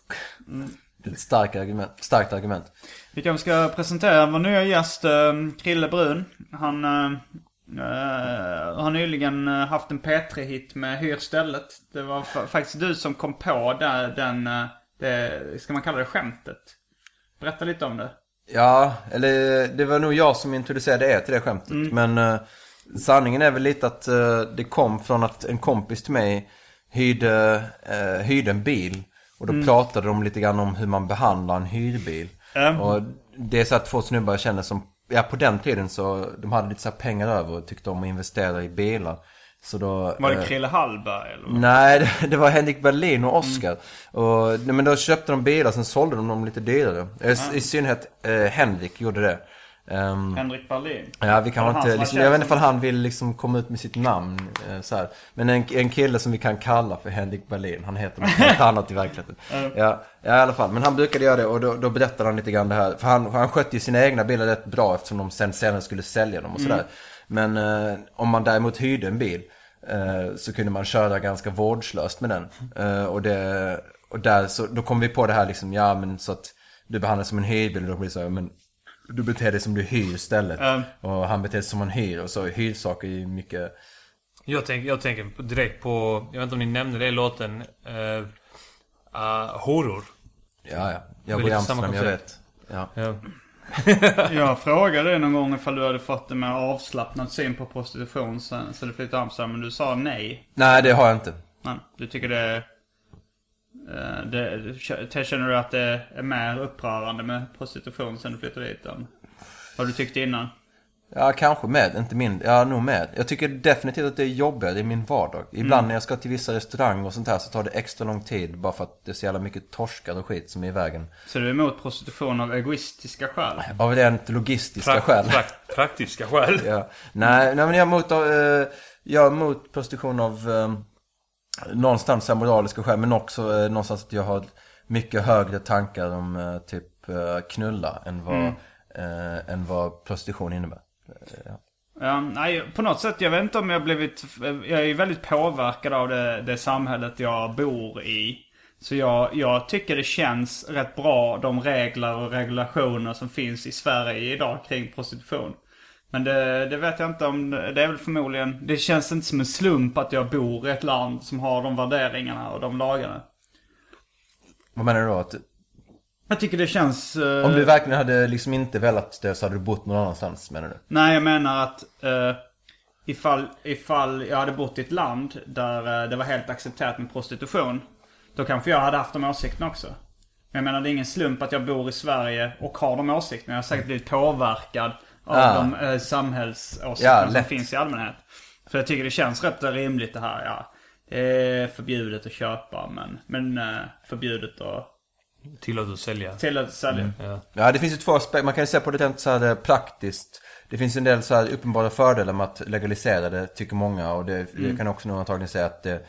Det är ett starkt argument. Starkt argument. Vi kanske ska presentera vår nya gäst, eh, Krille Brun. Han eh, har nyligen haft en P3-hit med Hyr stället. Det var fa- faktiskt du som kom på där, den, det, ska man kalla det skämtet? Berätta lite om det. Ja, eller det var nog jag som introducerade er till det skämtet. Men eh, sanningen är väl lite att eh, det kom från att en kompis till mig hyrde, uh, hyrde en bil. Och då pratade de lite grann om hur man behandlar en hyrbil. Ja. Och det är så att två snubbar känner som, ja på den tiden så, de hade lite så pengar över och tyckte om att investera i bilar. Så då... Var det eh, Krille Hallberg eller? vad? Nej, det, det var Henrik Berlin och Oscar. Och, nej, men då köpte de bilar, sen sålde de dem lite dyrare. Eh, I synnerhet eh, Henrik gjorde det. Ehm, Henrik Berlin. ja, vi kan inte, som liksom, jag vet inte ifall han vill liksom komma ut med sitt namn. Eh, så här. Men en, en kille som vi kan kalla för Henrik Berlin, han heter något helt annat i verkligheten. Ja, ja, i alla fall. Men han brukade göra det och då, då berättade han lite grann det här. För han, han skötte ju sina egna bilar rätt bra eftersom de sen senare skulle sälja dem och sådär. Men eh, om man däremot hyrde en bil eh, så kunde man köra ganska vårdslöst med den. Eh, och det, och där så, då kom vi på det här liksom, ja men så att du behandlas som en hyrbil och då blir det så här, men du beter dig som du hyr istället. Mm. Och han beter sig som han hyr och så hyrsaker är ju mycket Jag, tänk, jag tänker direkt på, jag vet inte om ni nämnde det i låten, uh, uh, horor. Ja, ja. Jag bor i Amsterdam, jag vet. Ja. Ja. Jag frågade dig någon gång ifall du hade fått en mer avslappnad syn på prostitution sen, sen du flyttade till Amsterdam. Men du sa nej. Nej, det har jag inte. Nej, du tycker det... eh, det k- känner du att det är mer upprörande med prostitution sen du flyttade dit? Än vad du tyckte innan? Ja, kanske med. Inte min. Ja, nog med. Jag tycker definitivt att det är jobbigare i min vardag. Ibland när jag ska till vissa restauranger och sånt här så tar det extra lång tid. Bara för att det är så jävla mycket torskar och skit som är i vägen. Så du är emot prostitution av egoistiska skäl? Av rent logistiska Pra- skäl. prakt- praktiska skäl. Ja. Nej, nej, men jag är emot, eh, jag är emot prostitution av eh, någonstans här moraliska skäl. Men också eh, någonstans att jag har mycket högre tankar om eh, typ eh, knulla än vad, eh, än vad prostitution innebär. Ja. Ja, nej, på något sätt, jag vet inte om jag blivit... Jag är ju väldigt påverkad av det, det samhället jag bor i. Så jag, jag tycker det känns rätt bra, de regler och regulationer som finns i Sverige idag kring prostitution. Men det, det vet jag inte om, det är väl förmodligen, det känns inte som en slump att jag bor i ett land som har de värderingarna och de lagarna. Vad menar du då? Att, jag tycker det känns... eh, om du verkligen hade liksom inte velat det så hade du bott någon annanstans menar du? Nej, jag menar att eh, ifall, ifall jag hade bott i ett land där eh, det var helt accepterat med prostitution. Då kanske jag hade haft de åsikterna också. Men jag menar det är ingen slump att jag bor i Sverige och har de åsikterna. Jag har säkert blivit påverkad av Ah. de eh, samhällsåsikterna Ja, som finns i allmänhet. För jag tycker det känns rätt rimligt det här. Ja, det är förbjudet att köpa men, men förbjudet att tillåtet att sälja. till att sälja. Ja. Ja, det finns ju två aspekter. Man kan ju se på det rent så här praktiskt. Det finns en del så här uppenbara fördelar med att legalisera det, tycker många. Och det, det kan också nog antagligen säga att det,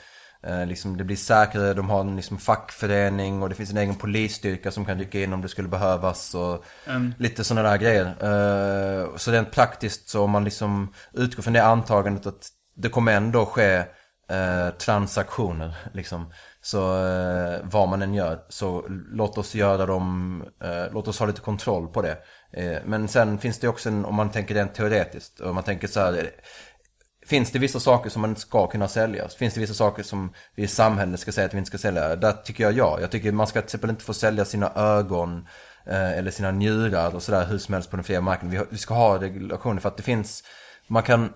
eh, liksom, det blir säkrare, de har en liksom, fackförening och det finns en egen polisstyrka som kan dyka in om det skulle behövas. Och lite sådana där grejer. Eh, så rent praktiskt så om man liksom utgår från det antagandet att det kommer ändå ske eh, transaktioner liksom. Så eh, vad man än gör, så låt oss göra dem, eh, låt oss ha lite kontroll på det. Eh, men sen finns det också en, om man tänker rent teoretiskt, om man tänker så här, Finns det vissa saker som man inte ska kunna sälja? Finns det vissa saker som vi i samhället ska säga att vi inte ska sälja? Där tycker jag ja. Jag tycker man ska till exempel inte få sälja sina ögon eh, eller sina njurar och sådär hur som helst på den fria marknaden. Vi, vi ska ha regulationer för att det finns, man kan,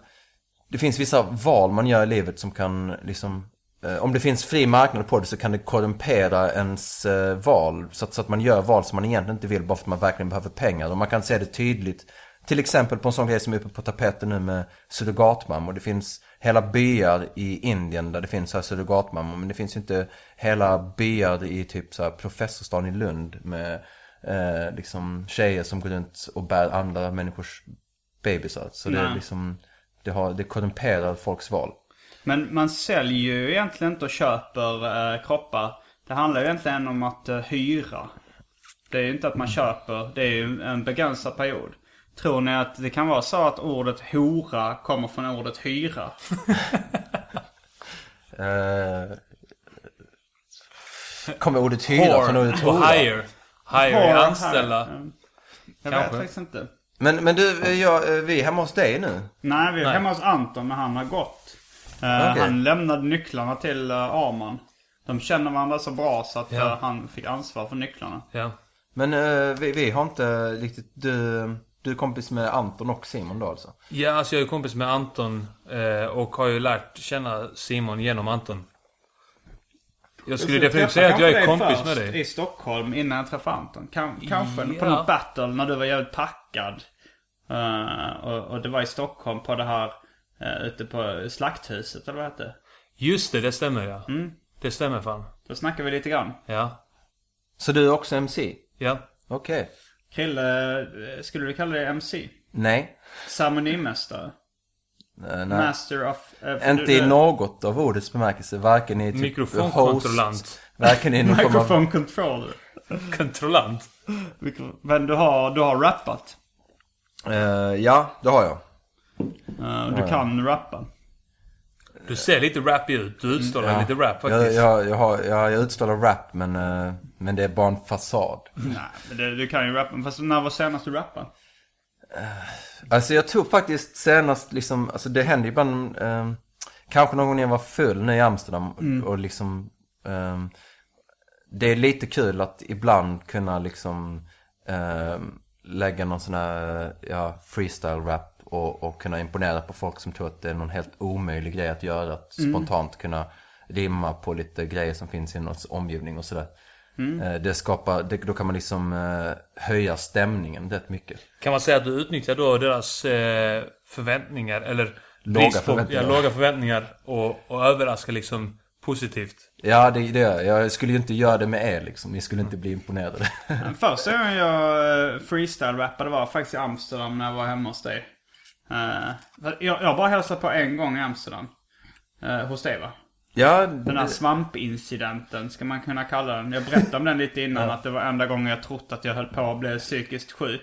det finns vissa val man gör i livet som kan liksom om det finns fri marknad på det så kan det korrumpera ens eh, val. Så att, så att man gör val som man egentligen inte vill bara för att man verkligen behöver pengar. Och man kan se det tydligt. Till exempel på en sån grej som är uppe på tapeten nu med surrogatmammor. Det finns hela byar i Indien där det finns här surrogatmammor. Men det finns ju inte hela byar i typ så här professorsstaden i Lund med eh, liksom tjejer som går runt och bär andra människors bebisar. Så det är Nej. liksom, det, har, det korrumperar folks val. Men man säljer ju egentligen inte och köper eh, kroppar. Det handlar ju egentligen om att eh, hyra. Det är ju inte att man köper, det är ju en begränsad period. Tror ni att det kan vara så att ordet hora kommer från ordet hyra? Eh, kommer ordet hyra från ordet och hora? hire. Hire är Hora, anställa. Mm. Jag Kanske. vet faktiskt inte. Men, men du, eh, jag, eh, vi är hemma hos dig nu. Nej, vi är Nej. hemma hos Anton men han har gått. Eh, Okej. Han lämnade nycklarna till uh, Arman. De känner varandra så bra så att Ja. eh, han fick ansvar för nycklarna. Ja. Men eh, vi, vi har inte riktigt, du, du är kompis med Anton och Simon då alltså? Ja, alltså jag är kompis med Anton eh, och har ju lärt känna Simon genom Anton. Jag skulle definitivt säga att jag är kompis med dig. i Stockholm innan jag träffade Anton. Kan, kanske på Ja. något battle när du var jävligt packad. Eh, och, och det var i Stockholm på det här uh, ute på Slakthuset eller vad det hette. Just det, det stämmer ja. Mm. Det stämmer fan. Då snackade vi lite grann. Ja. Så du är också MC? Ja. Okej. Krille, eh, skulle du kalla dig MC? Nej. Ceremonimästare? Eh, nej. Master of... eh, Inte du- i något av ordets bemärkelse. Varken i typ Mikrofonkontrollant. host, Varken i någon controller. Kontrollant. Men du har, du har rappat. Eh, ja, det har jag. Eh, du kan rappa. Du ser lite rappig ut. Du utstrålar Ja. lite rap Jag, faktiskt. jag, jag, har, jag, jag utstrålar rap men, eh, men det är bara en fasad. Nej, men det, du kan ju rappa. Fast när var senast du rappade? Alltså jag tror faktiskt senast liksom, alltså det hände ibland, eh, kanske någon gång när jag var full nu i Amsterdam och liksom, eh, det är lite kul att ibland kunna liksom eh, lägga någon sån här, ja, freestyle rap och, och kunna imponera på folk som tror att det är någon helt omöjlig grej att göra. Att spontant kunna rimma på lite grejer som finns i någons omgivning och sådär. Eh, Det skapar, det, då kan man liksom eh, höja stämningen rätt mycket. Kan man säga att du utnyttjar då deras eh, förväntningar eller Låga förväntningar. Ja, låga förväntningar och, och överraskar liksom positivt. Ja, det, det gör jag. Jag skulle ju inte göra det med er liksom. Ni skulle inte bli imponerade. Första gången jag freestyle-rappade var faktiskt i Amsterdam när jag var hemma hos dig. Eh, jag, jag bara hälsade på en gång i Amsterdam. Eh, hos dig va? ja, Den här svampincidenten ska man kunna kalla den. Jag berättade om den lite innan att det var enda gången jag trott att jag höll på att bli psykiskt sjuk.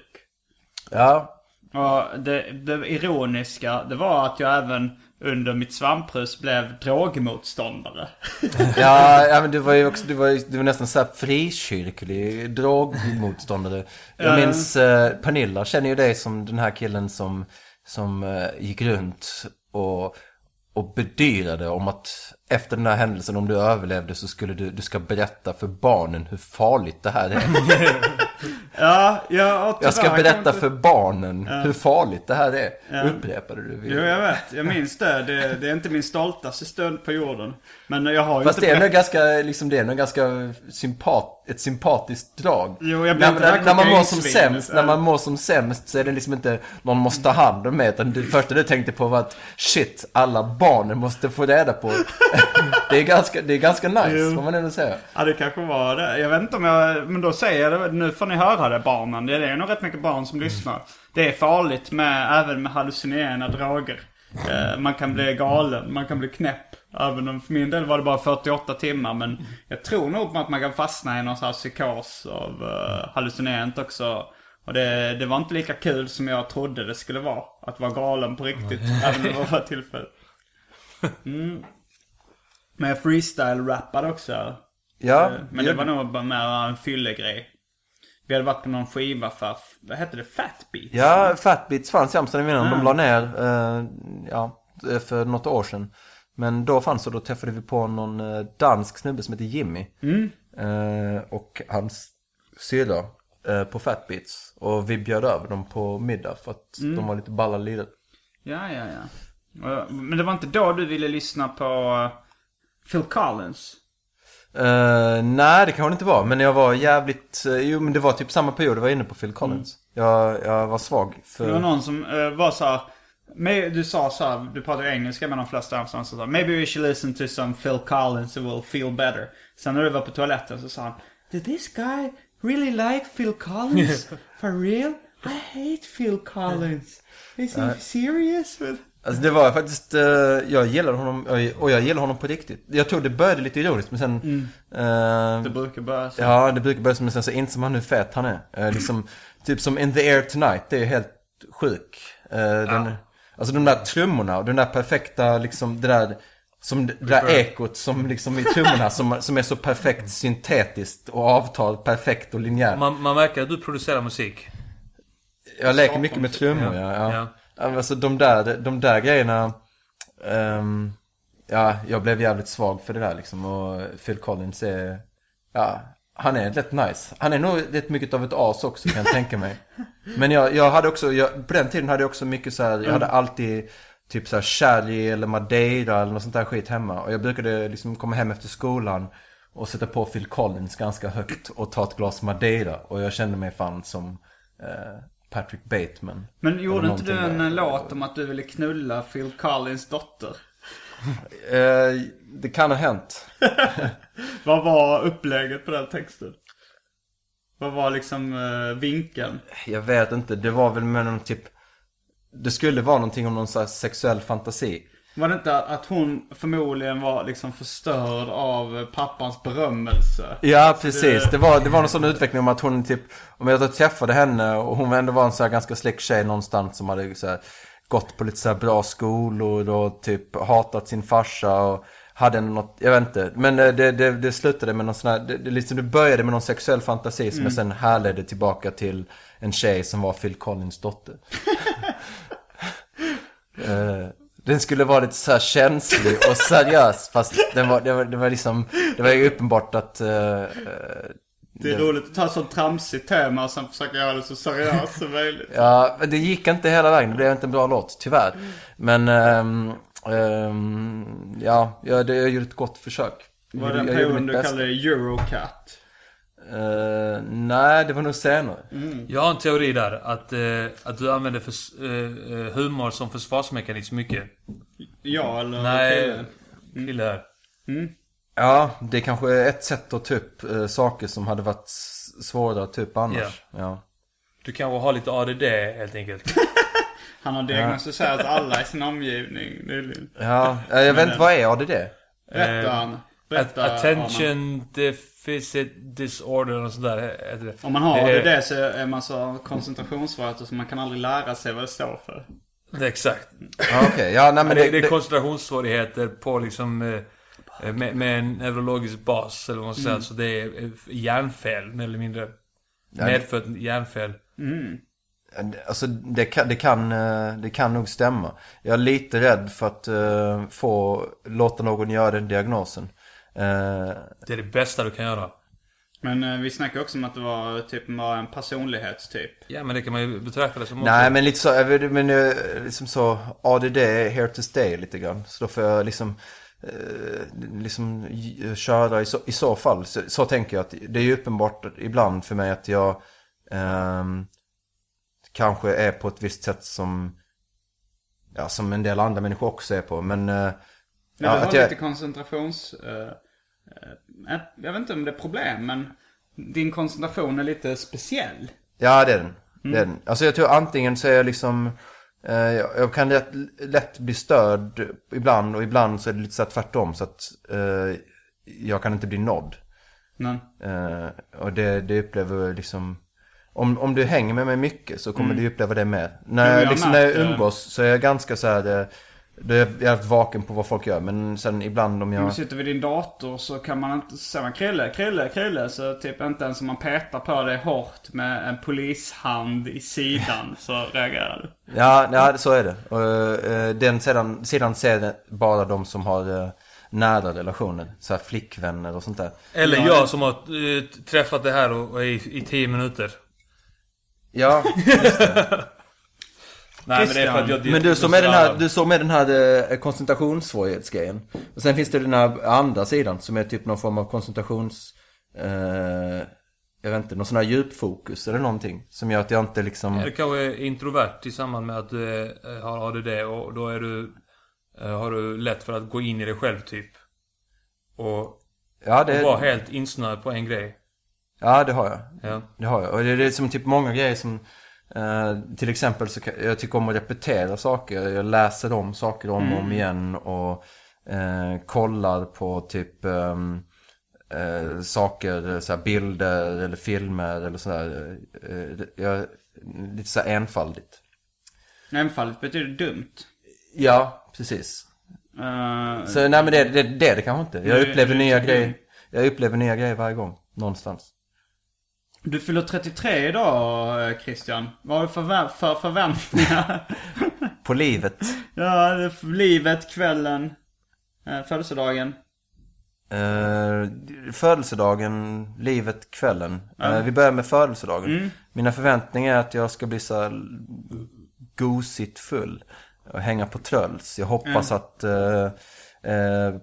ja, Och det, det ironiska det var att jag även under mitt svamprus blev drogmotståndare. ja, ja, men du var ju också, du var, ju- du var nästan så här frikyrklig drogmotståndare. Jag Ja. minns eh, Pernilla känner ju dig som den här killen som, som eh, gick runt och, och bedyrade om att efter den här händelsen, om du överlevde så skulle du, du ska berätta för barnen hur farligt det här är. Ja, ja Jag ska berätta för barnen hur farligt det här är. Upprepade du? Jo, jag vet. Jag minns det. det. Det är inte min stoltaste stund på jorden. Men jag har ju Fast inte det är nog ganska, liksom det är nog ganska sympat, ett sympatiskt drag. Jo, jag blir när, det när, när man mår som sämst, ja. när man mår som sämst så är det liksom inte någon måste ta hand om mig. Utan det första du tänkte på var att shit, alla barnen måste få reda på. Det, är ganska, det är ganska nice, får man ändå säga. Ja, det kanske var det. Jag vet inte om jag... Men då säger jag det. Nu får ni höra det, barnen. Det är nog rätt mycket barn som lyssnar. Det är farligt med, även med hallucinerande droger. Eh, man kan bli galen, man kan bli knäpp. Även om för min del var det bara 48 timmar. Men jag tror nog att man kan fastna i någon sån här psykos av uh, hallucinerant också. Och det, det var inte lika kul som jag trodde det skulle vara. Att vara galen på riktigt. även om det var ett tillfälle. Mm. Men jag freestyle-rappade också. Ja, Eh, Men det var nog bara mer en fyllegrej. Vi hade varit på någon skiva för, vad hette det? Fat Beats? Ja, Fatbeats fanns i Amsterdam innan. De Ah. la ner, eh, ja, för något år sedan. Men då fanns det, då träffade vi på någon eh, dansk snubbe som heter Jimmy. Mm. Eh, och hans syrra eh, på Fatbeats. Och vi bjöd över dem på middag för att Mm. de var lite balla lirare. Ja, ja, ja. Men det var inte då du ville lyssna på eh, Phil Collins? Eh, nej, det kanske det inte var. Men jag var jävligt, eh, jo men det var typ samma period jag var inne på Phil Collins. Jag, jag var svag för... Mm. Det var någon som eh, var så här, Du sa så här, du pratar engelska med de flesta Amsterdam, så sa Maybe we should listen to some Phil Collins, it will feel better. Sen när du var på toaletten så sa han Did this guy really like Phil Collins? For real? I hate Phil Collins. Is he serious? With-" Alltså det var faktiskt, eh, jag gillade honom, och jag gillar honom på riktigt. Jag tror det började lite ironiskt men sen... eh, Det brukar börja så. Ja, det brukar börja som men sen så inser man hur fet han är. Eh, liksom, typ som In the Air Tonight, det är ju helt sjuk. Eh, den, Alltså de där trummorna och den där perfekta, liksom det där, som det där ekot som liksom i trummorna som, som är så perfekt syntetiskt och avtal perfekt och linjärt. Man, man märker att du producerar musik. Jag leker mycket med trummor, ja. ja. Ja. Alltså de där, de där grejerna, Um, ja, jag blev jävligt svag för det där liksom. Och Phil Collins är, ja, han är rätt nice. Han är nog rätt mycket av ett as också kan jag tänka mig. Men jag, jag hade också, jag, på den tiden hade jag också mycket så här, jag hade alltid typ så här Sherry eller Madeira eller något sånt där skit hemma. Och jag brukade liksom komma hem efter skolan och sätta på Phil Collins ganska högt och ta ett glas Madeira. Och jag kände mig fan som eh, Patrick Bateman. Men gjorde inte du en där. låt om att du ville knulla Phil Collins dotter? Eh, det kan ha hänt. Vad var upplägget på den texten? Vad var liksom eh, vinkeln? Jag vet inte, det var väl med någon typ... Det skulle vara någonting om någon här sexuell fantasi. Var det inte att hon förmodligen var liksom förstörd av pappans berömmelse? Ja, precis. Det var, det var någon sån utveckling om att hon typ... Om jag träffade henne och hon ändå var en så här ganska släck tjej någonstans som hade så här, gått på lite så här bra skolor och typ hatat sin farsa och hade något, jag vet inte. Men eh, det, det, det slutade med någon sån här, det, det, liksom, det började med någon sexuell fantasi som jag sen härledde tillbaka till en tjej som var Phil Collins dotter. Den skulle vara lite så känslig och seriös fast den var, det, var, det var liksom, det var ju uppenbart att eh, Det är roligt att ta ett sånt tramsigt tema och sen försöka göra det så seriöst som möjligt. Ja, men det gick inte hela vägen. Det blev inte en bra låt, tyvärr. Men, ehm, ehm, ja, jag, det, jag gjorde ett gott försök. Var det perioden mitt du kallade Eurocat? Eh, nej, det var nog senare. Jag har en teori där. Att, eh, att du använder förs- eh, eh, humor som försvarsmekanism mycket. Ja eller Nej, kille här. Ja, det är kanske är ett sätt att ta upp saker som hade varit svårare att ta upp annars. Ja. Du kanske har lite ADD helt enkelt. Han har diagnostiserat alla i sin omgivning nyligen. Ja, jag vet inte, vad är ADD? Berätta Eh, han. Berätta, Att- attention deficit disorder och sådär heter det. Om man har Det är- det, så är man så koncentrationssvårigheter så man kan aldrig lära sig vad det står för. Exakt. Ja, okej. Ja, nej men det, det, det är koncentrationssvårigheter på liksom eh, med, med en neurologisk bas eller vad man ska säga. Så det är eh, hjärnfel mer eller mindre. Medfött hjärnfel. Alltså det kan, det, kan, eh, det kan nog stämma. Jag är lite rädd för att eh, få låta någon göra den diagnosen. Eh, Det är det bästa du kan göra. Men eh, vi snackade också om att det var typ en personlighetstyp. Ja, men det kan man ju betrakta det som också. Nej men lite så, men eh, liksom så, ADD är here to stay lite grann. Så då får jag liksom, eh, liksom köra i så, i så fall. Så, så tänker jag att det är ju uppenbart ibland för mig att jag ehm, kanske är på ett visst sätt som, ja som en del andra människor också är på. Men, eh, Ja, ja, du har att jag, lite koncentrations... eh, eh, jag vet inte om det är problem, men din koncentration är lite speciell. Ja, det är den. Det är den. Alltså jag tror antingen så är jag liksom... Eh, jag kan lätt, lätt bli störd ibland och ibland så är det lite så här tvärtom. Så att eh, jag kan inte bli nådd. Men, Eh, och det, det upplever liksom... Om, om du hänger med mig mycket så kommer du uppleva det med. När, Mm. Jag, liksom, när jag umgås så är jag ganska så här... Då är jag jävligt vaken på vad folk gör. Men sen ibland om om jag... du sitter vid din dator så kan man inte säga man krille, krille, krille. Så typ inte ens om man petar på dig hårt med en polishand i sidan så reagerar du. Ja, ja så är det. Och, eh, den sidan, sidan ser bara de som har eh, nära relationer. Så här flickvänner och sånt där. Eller Ja, jag som har eh, träffat det här och, och i, i tio minuter. Ja, Nej men det är för att jag... men du som är den här, du som är den här koncentrationssvårighetsgrejen. Och sen finns det den här andra sidan som är typ någon form av koncentrations... Eh, jag vet inte, någon sån här djupfokus eller någonting. Som gör att jag inte liksom... Du kanske är introvert i samband med att du eh, har ADD och då är du... eh, Har du lätt för att gå in i dig själv typ. Och, Ja, och vara det, helt insnöad på en grej. ja, det har jag. Ja. Det har jag. Och det är, det är som typ många grejer som... Eh, till exempel så kan, jag tycker om att repetera saker. Jag läser om saker om och om igen. Och eh, kollar på typ ehm, eh, saker, så bilder eller filmer eller sådär. Jag, lite så här enfaldigt. Enfaldigt betyder dumt. Ja, precis. Så nej men det, det, det är det kanske inte. Jag upplever det- nya det- grejer. Jag upplever nya grejer varje gång. Någonstans. Du fyller 33 idag eh, Christian. Vad har du för, vä- för förväntningar? På livet. ja, livet, kvällen, eh, födelsedagen. Uh, födelsedagen, livet, kvällen. Eh, vi börjar med födelsedagen. Mina förväntningar är att jag ska bli så gosigt full. Och hänga på tröls. Jag hoppas att eh, eh,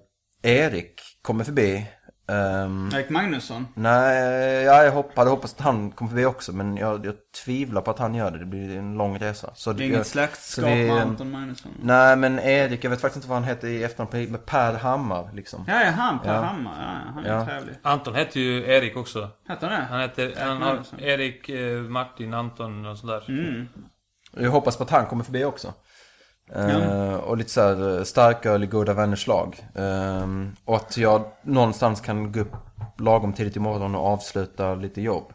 Erik kommer förbi. Ehm, Erik Magnusson. nej, ja, jag hopp, hade hoppats att han kommer förbi också. Men jag, jag tvivlar på att han gör det. Det blir en lång resa. Så Det är jag- inget släktskap med Anton Magnusson. Nej, men Erik, jag vet faktiskt inte vad han heter i efternamn. Med Per Hammar liksom. Ja, ja, han Per Ja. Hammar. Ja, han är Ja. trevlig. Anton heter ju Erik också. Heter han det? Han heter... Han har. Erik, eh, Martin, Anton och sådär. Mm. Jag hoppas på att han kommer förbi också. Eh, och lite så här eh, starköl i goda vänners lag. Eh, och att jag någonstans kan gå upp lagom tidigt i morgon och avsluta lite jobb.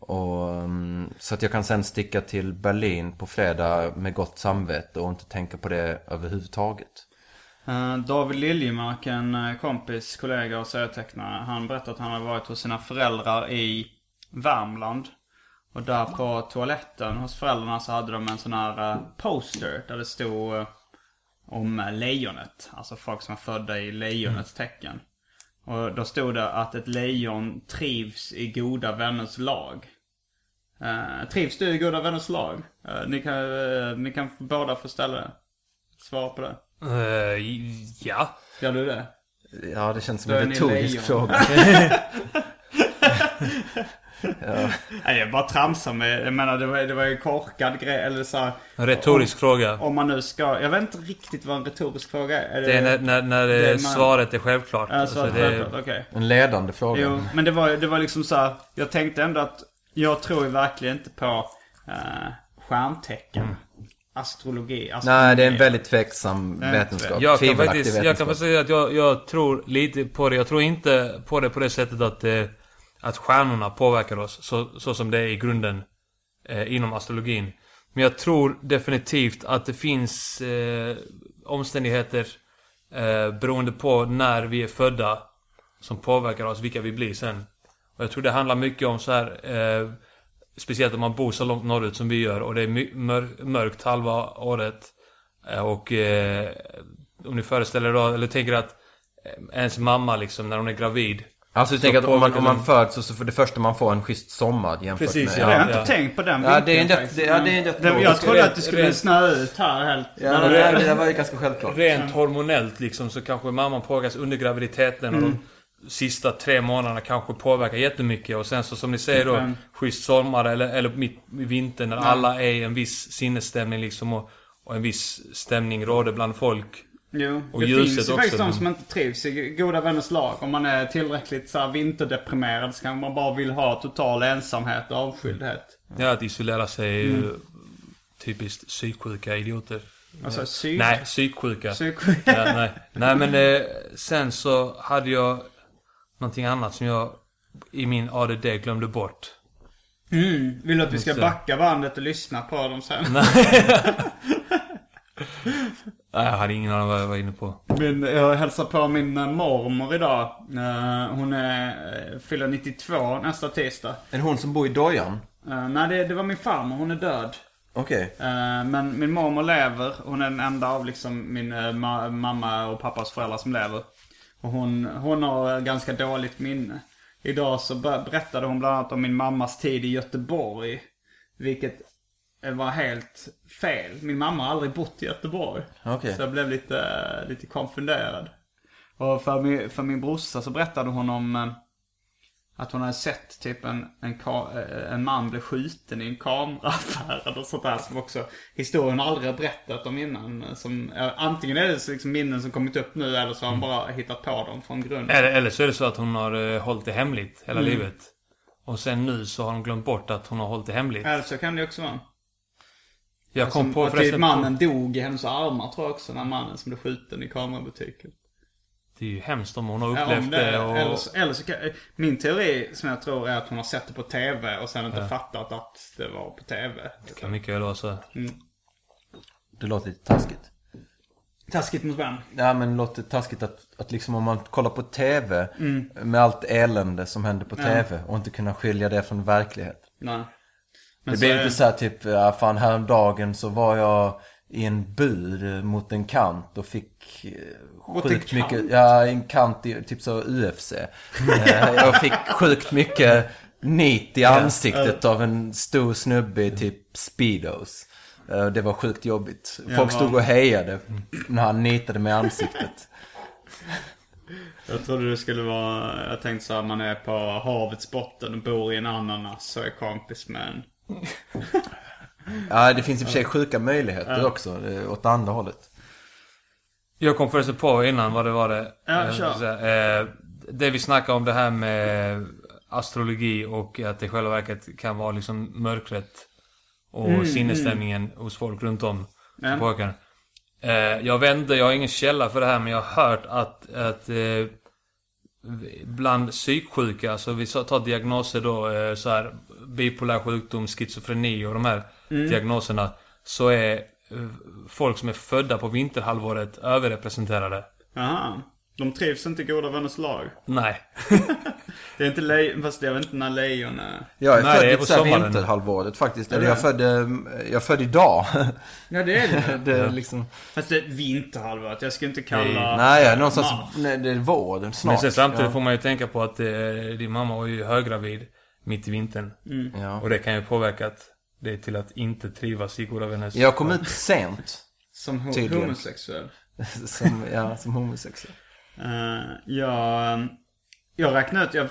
Och, ehm, så att jag kan sen sticka till Berlin på fredag med gott samvete och inte tänka på det överhuvudtaget. Eh, David Liljemark, en kompis, kollega och serietecknare. Han berättade att han hade varit hos sina föräldrar i Värmland. Och där på toaletten hos föräldrarna så hade de en sån här eh, poster där det stod eh, om eh, lejonet. Alltså folk som är födda i lejonets tecken. Och då stod det att ett lejon trivs i goda vänners lag. Eh, trivs du i goda vänners lag? Eh, ni, kan, eh, ni kan båda få ställa det. Svara på det. Ja. Gör du det? Ja, det känns som Då en retorisk lejon. fråga. Nej, jag bara tramsar med. Jag menar det var, det var ju en korkad grej. Eller så här, En retorisk fråga. Om man nu ska. Jag vet inte riktigt vad en retorisk fråga är. är Det är när, när, när det är man- svaret är självklart. Alltså, Alltså, det... det, okej. En ledande fråga. Jo, men det var, det var liksom så här, Jag tänkte ändå att. Jag tror ju verkligen inte på uh, stjärntecken. Astrologi. astrologi. Nej, det är en väldigt tveksam vetenskap. jag kan faktiskt, jag kan vetenskap. faktiskt säga att jag, jag tror lite på det. Jag tror inte på det på det sättet att, eh, att stjärnorna påverkar oss. Så, så som det är i grunden eh, inom astrologin. Men jag tror definitivt att det finns eh, omständigheter eh, beroende på när vi är födda som påverkar oss, vilka vi blir sen. Och jag tror det handlar mycket om så här eh, Speciellt om man bor så långt norrut som vi gör och det är mör- mörkt halva året. Eh, Och eh, om ni föreställer er då, eller tänker att eh, ens mamma liksom när hon är gravid Alltså du tänker att om man, om man föds så, för det första man får en schysst sommar jämfört Precis, med... Jag har inte ja. tänkt på den Ja, det är en rätt- faktiskt. ja, det är en rätt Det- Jag trodde att det skulle rent- snöa ut här helt. Ja, men det, det var ju ganska självklart. Rent hormonellt liksom så kanske mamman påverkas under graviditeten och de sista tre månaderna kanske påverkar jättemycket. Och sen så som ni säger då, Mm. schysst sommar eller, eller mitt i vintern när alla är i en viss sinnesstämning liksom och, och en viss stämning råder bland folk. Jo, Och det finns ju också, faktiskt de som inte trivs i goda vänners lag. Om man är tillräckligt så här, vinterdeprimerad så kanske man bara vill ha total ensamhet och avskildhet. Ja, att isolera sig är ju typiskt psyksjuka idioter. Alltså psyk... Nej, psyksjuka. psyk... ja, nej. nej men eh, sen så hade jag någonting annat som jag i min ADD glömde bort. Mm. Vill du att vi ska backa bandet och lyssna på dem sen? Nej, jag hade ingen aning vad jag var inne på. Min, jag hälsar på min mormor idag. Eh, hon är, eh, fyller 92 nästa tisdag. Är det hon som bor i dojan? Eh, nej, det, det var min farmor. Hon är död. Okej. Eh, men min mormor lever. Hon är den enda av liksom min ma- mamma och pappas föräldrar som lever. Och hon, hon har ganska dåligt minne. Idag så ber- berättade hon bland annat om min mammas tid i Göteborg. Vilket var helt fel. Min mamma har aldrig bott i Göteborg. Okej. Så jag blev lite, lite konfunderad. Och för min, för min brorsa så berättade hon om eh, att hon hade sett typ en, en, eh, en man bli skjuten i en kameraaffär och sånt där som också historien aldrig har berättat om innan. Som, eh, antingen är det liksom minnen som kommit upp nu eller så har han bara hittat på dem från grunden. Eller, eller så är det så att hon har hållit det hemligt hela Mm. livet. Och sen nu så har hon glömt bort att hon har hållit det hemligt. Eller så kan det också vara. Jag kom Som, på att typ förresten... mannen dog i hennes armar tror jag också. Den här mannen som blev skjuten i kamerabutiken. Det är ju hemskt om hon har Ja, upplevt om det, det, och... eller, så, eller så kan, min teori som jag tror är att hon har sett det på tv och sen inte fattat att det var på tv. Det kan mycket väl vara så. Det låter lite taskigt. Taskigt mot vem? Ja men det låter taskigt att, att liksom om man kollar på TV med allt elände som händer på TV och inte kunna skilja det från verklighet. Nej. Det så blir är- lite så här typ, ja fan häromdagen så var jag i en bur mot en kant och fick eh, Mot sjukt mycket, ja en kant i typ så UFC. Eh, jag fick sjukt mycket nit i ansiktet av en stor snubbe i typ Speedos. Eh, Det var sjukt jobbigt. Folk stod och hejade när han nitade mig i ansiktet. Jag trodde det skulle vara, jag tänkte så här, man är på havets botten och bor i en ananas och är kompis med en. Ja, det finns i och för sig sjuka möjligheter också, eh, åt andra hållet. Jag kom förresten på innan vad det var det. Ja, eh, kör. så eh, Det vi snackade om det här med astrologi och att det i själva verket kan vara liksom mörkret. Och sinnesstämningen hos folk runt om. Mm, Ja. Ja. Pojkar. Jag vet inte, jag har ingen källa för det här men jag har hört att, att bland psyksjuka, alltså vi tar diagnoser då, så här bipolär sjukdom, schizofreni och de här Mm. diagnoserna. Så är eh, folk som är födda på vinterhalvåret överrepresenterade. Jaha. De trivs inte i goda vänners lag. Nej. Det är inte lejon, fast jag vet inte när lejon är. Jag är Nej, född det är i på sommaren. vinterhalvåret faktiskt. Eller jag födde, jag födde idag. Ja det är det. det är liksom... Fast det är vinterhalvåret. Jag ska inte kalla... Nej, är någonstans... Nej, det är vår snart. Men sen samtidigt ja. får man ju tänka på att eh, din mamma var ju höggravid mitt i vintern. Ja. Och det kan ju påverkat det till att inte trivas i goda vänners... Jag kom ut sent. Som ho- Tydligen. homosexuell. Som, ja, som homosexuell. Uh, jag, jag räknade ut, jag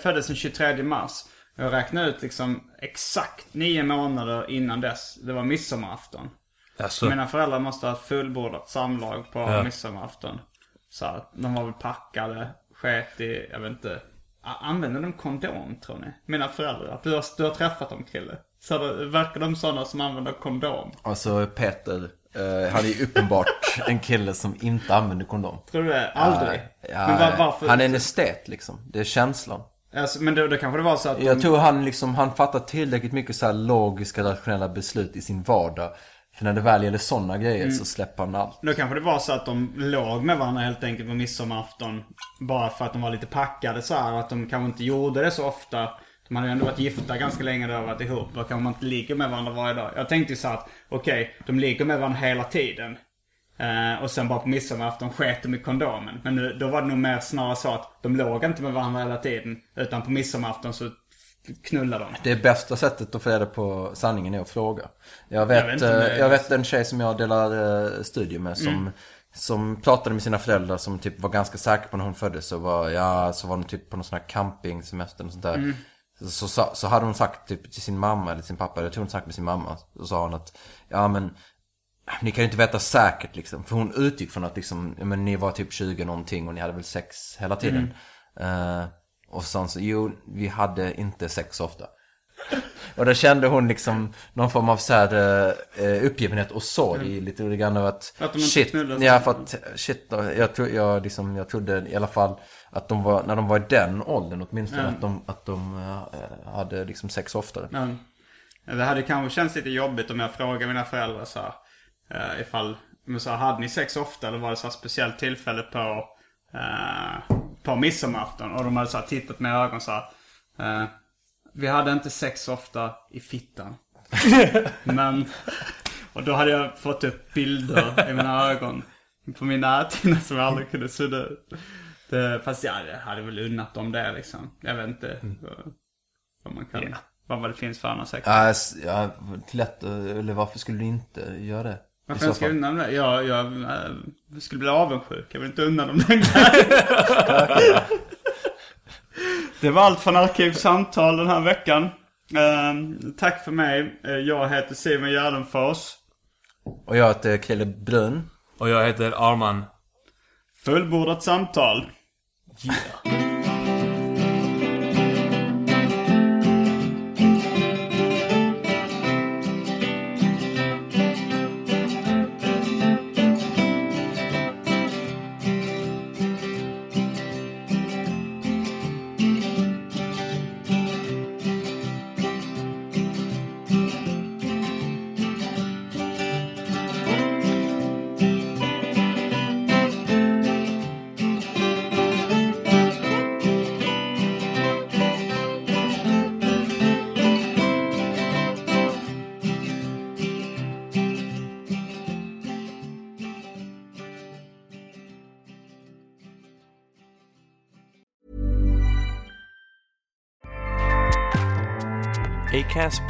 föddes den 23 mars. Jag räknade ut liksom exakt nio månader innan dess. Det var midsommarafton. Alltså, Mina föräldrar måste ha fullbordat samlag på Ja. midsommarafton. Så att de var väl packade, sket i, jag vet inte. Använder de kondom tror ni? Mina föräldrar. Du har, du har träffat dem Krille. Så det, verkar de sådana som använder kondom? Alltså Peter, eh, han är ju uppenbart en kille som inte använder kondom. Tror du det? Aldrig? Ja, men var, varför? Han är en estet liksom. Det är känslan. Alltså, men då, då kanske det var så att Jag de... tror han liksom, han fattar tillräckligt mycket så här logiska, rationella beslut i sin vardag. För när det väl gäller sådana grejer Mm. så släpper han allt. Då kanske det var så att de låg med varandra helt enkelt på midsommarafton. Bara för att de var lite packade så här. Att de kanske inte gjorde det så ofta. De hade ju ändå varit gifta ganska länge och varit ihop. Då kanske man inte ligger med varandra varje dag. Jag tänkte ju så att okej, de ligger med varandra hela tiden. Eh, och sen bara på midsommarafton sket de i kondomen. Men nu, då var det nog mer snarare så att de låg inte med varandra hela tiden. Utan på midsommarafton så knullade de. Det bästa sättet att få reda på sanningen är att fråga. Jag vet, Jag vet eh, jag vet en tjej som jag delar eh, studio med som, Mm. som pratade med sina föräldrar som typ var ganska säkra på när hon föddes. Så var, ja, så var de typ på någon sån här campingsemester och sånt där. Mm. Så, så, så, hade hon sagt typ till sin mamma eller sin pappa, jag tror hon sagt med sin mamma. Så sa hon att, ja men ni kan ju inte veta säkert liksom. För hon utgick från att liksom, men ni var typ 20 någonting och ni hade väl sex hela tiden. Eh, och hon så, jo, vi hade inte sex ofta. Och då kände hon liksom någon form av så här uh, uppgivenhet och sorg. Lite grann av att, Att shit, ja för att shit, jag, tro, jag, liksom, jag trodde i alla fall att de var, när de var i den åldern åtminstone, att de, att de eh, hade liksom sex oftare. Men, det hade kanske känts lite jobbigt om jag frågade mina föräldrar så här, eh, ifall, men så här, hade ni sex ofta? Eller var det så här speciellt tillfälle på, eh, på midsommarafton? Och de hade så här tittat med ögon så här, eh, vi hade inte sex ofta i fittan. men, och då hade jag fått upp bilder i mina ögon på min näthinna som jag aldrig kunde sudda ut. Det, fast jag hade, hade väl unnat dem det liksom. Jag vet inte vad, vad man kan, vad det finns för annan sex. S- ja, lätt, eller varför skulle du inte göra det? Varför ska fall? unna dem det? Jag, jag äh, skulle bli avundsjuk. Jag vill inte unna dem den. Det var allt från Arkivsamtal den här veckan. Ehm, tack för mig. Eh, Jag heter Simon Gärdenfors. Och jag heter Krille Brun. Och jag heter Arman. Fullbordat samtal. ACAST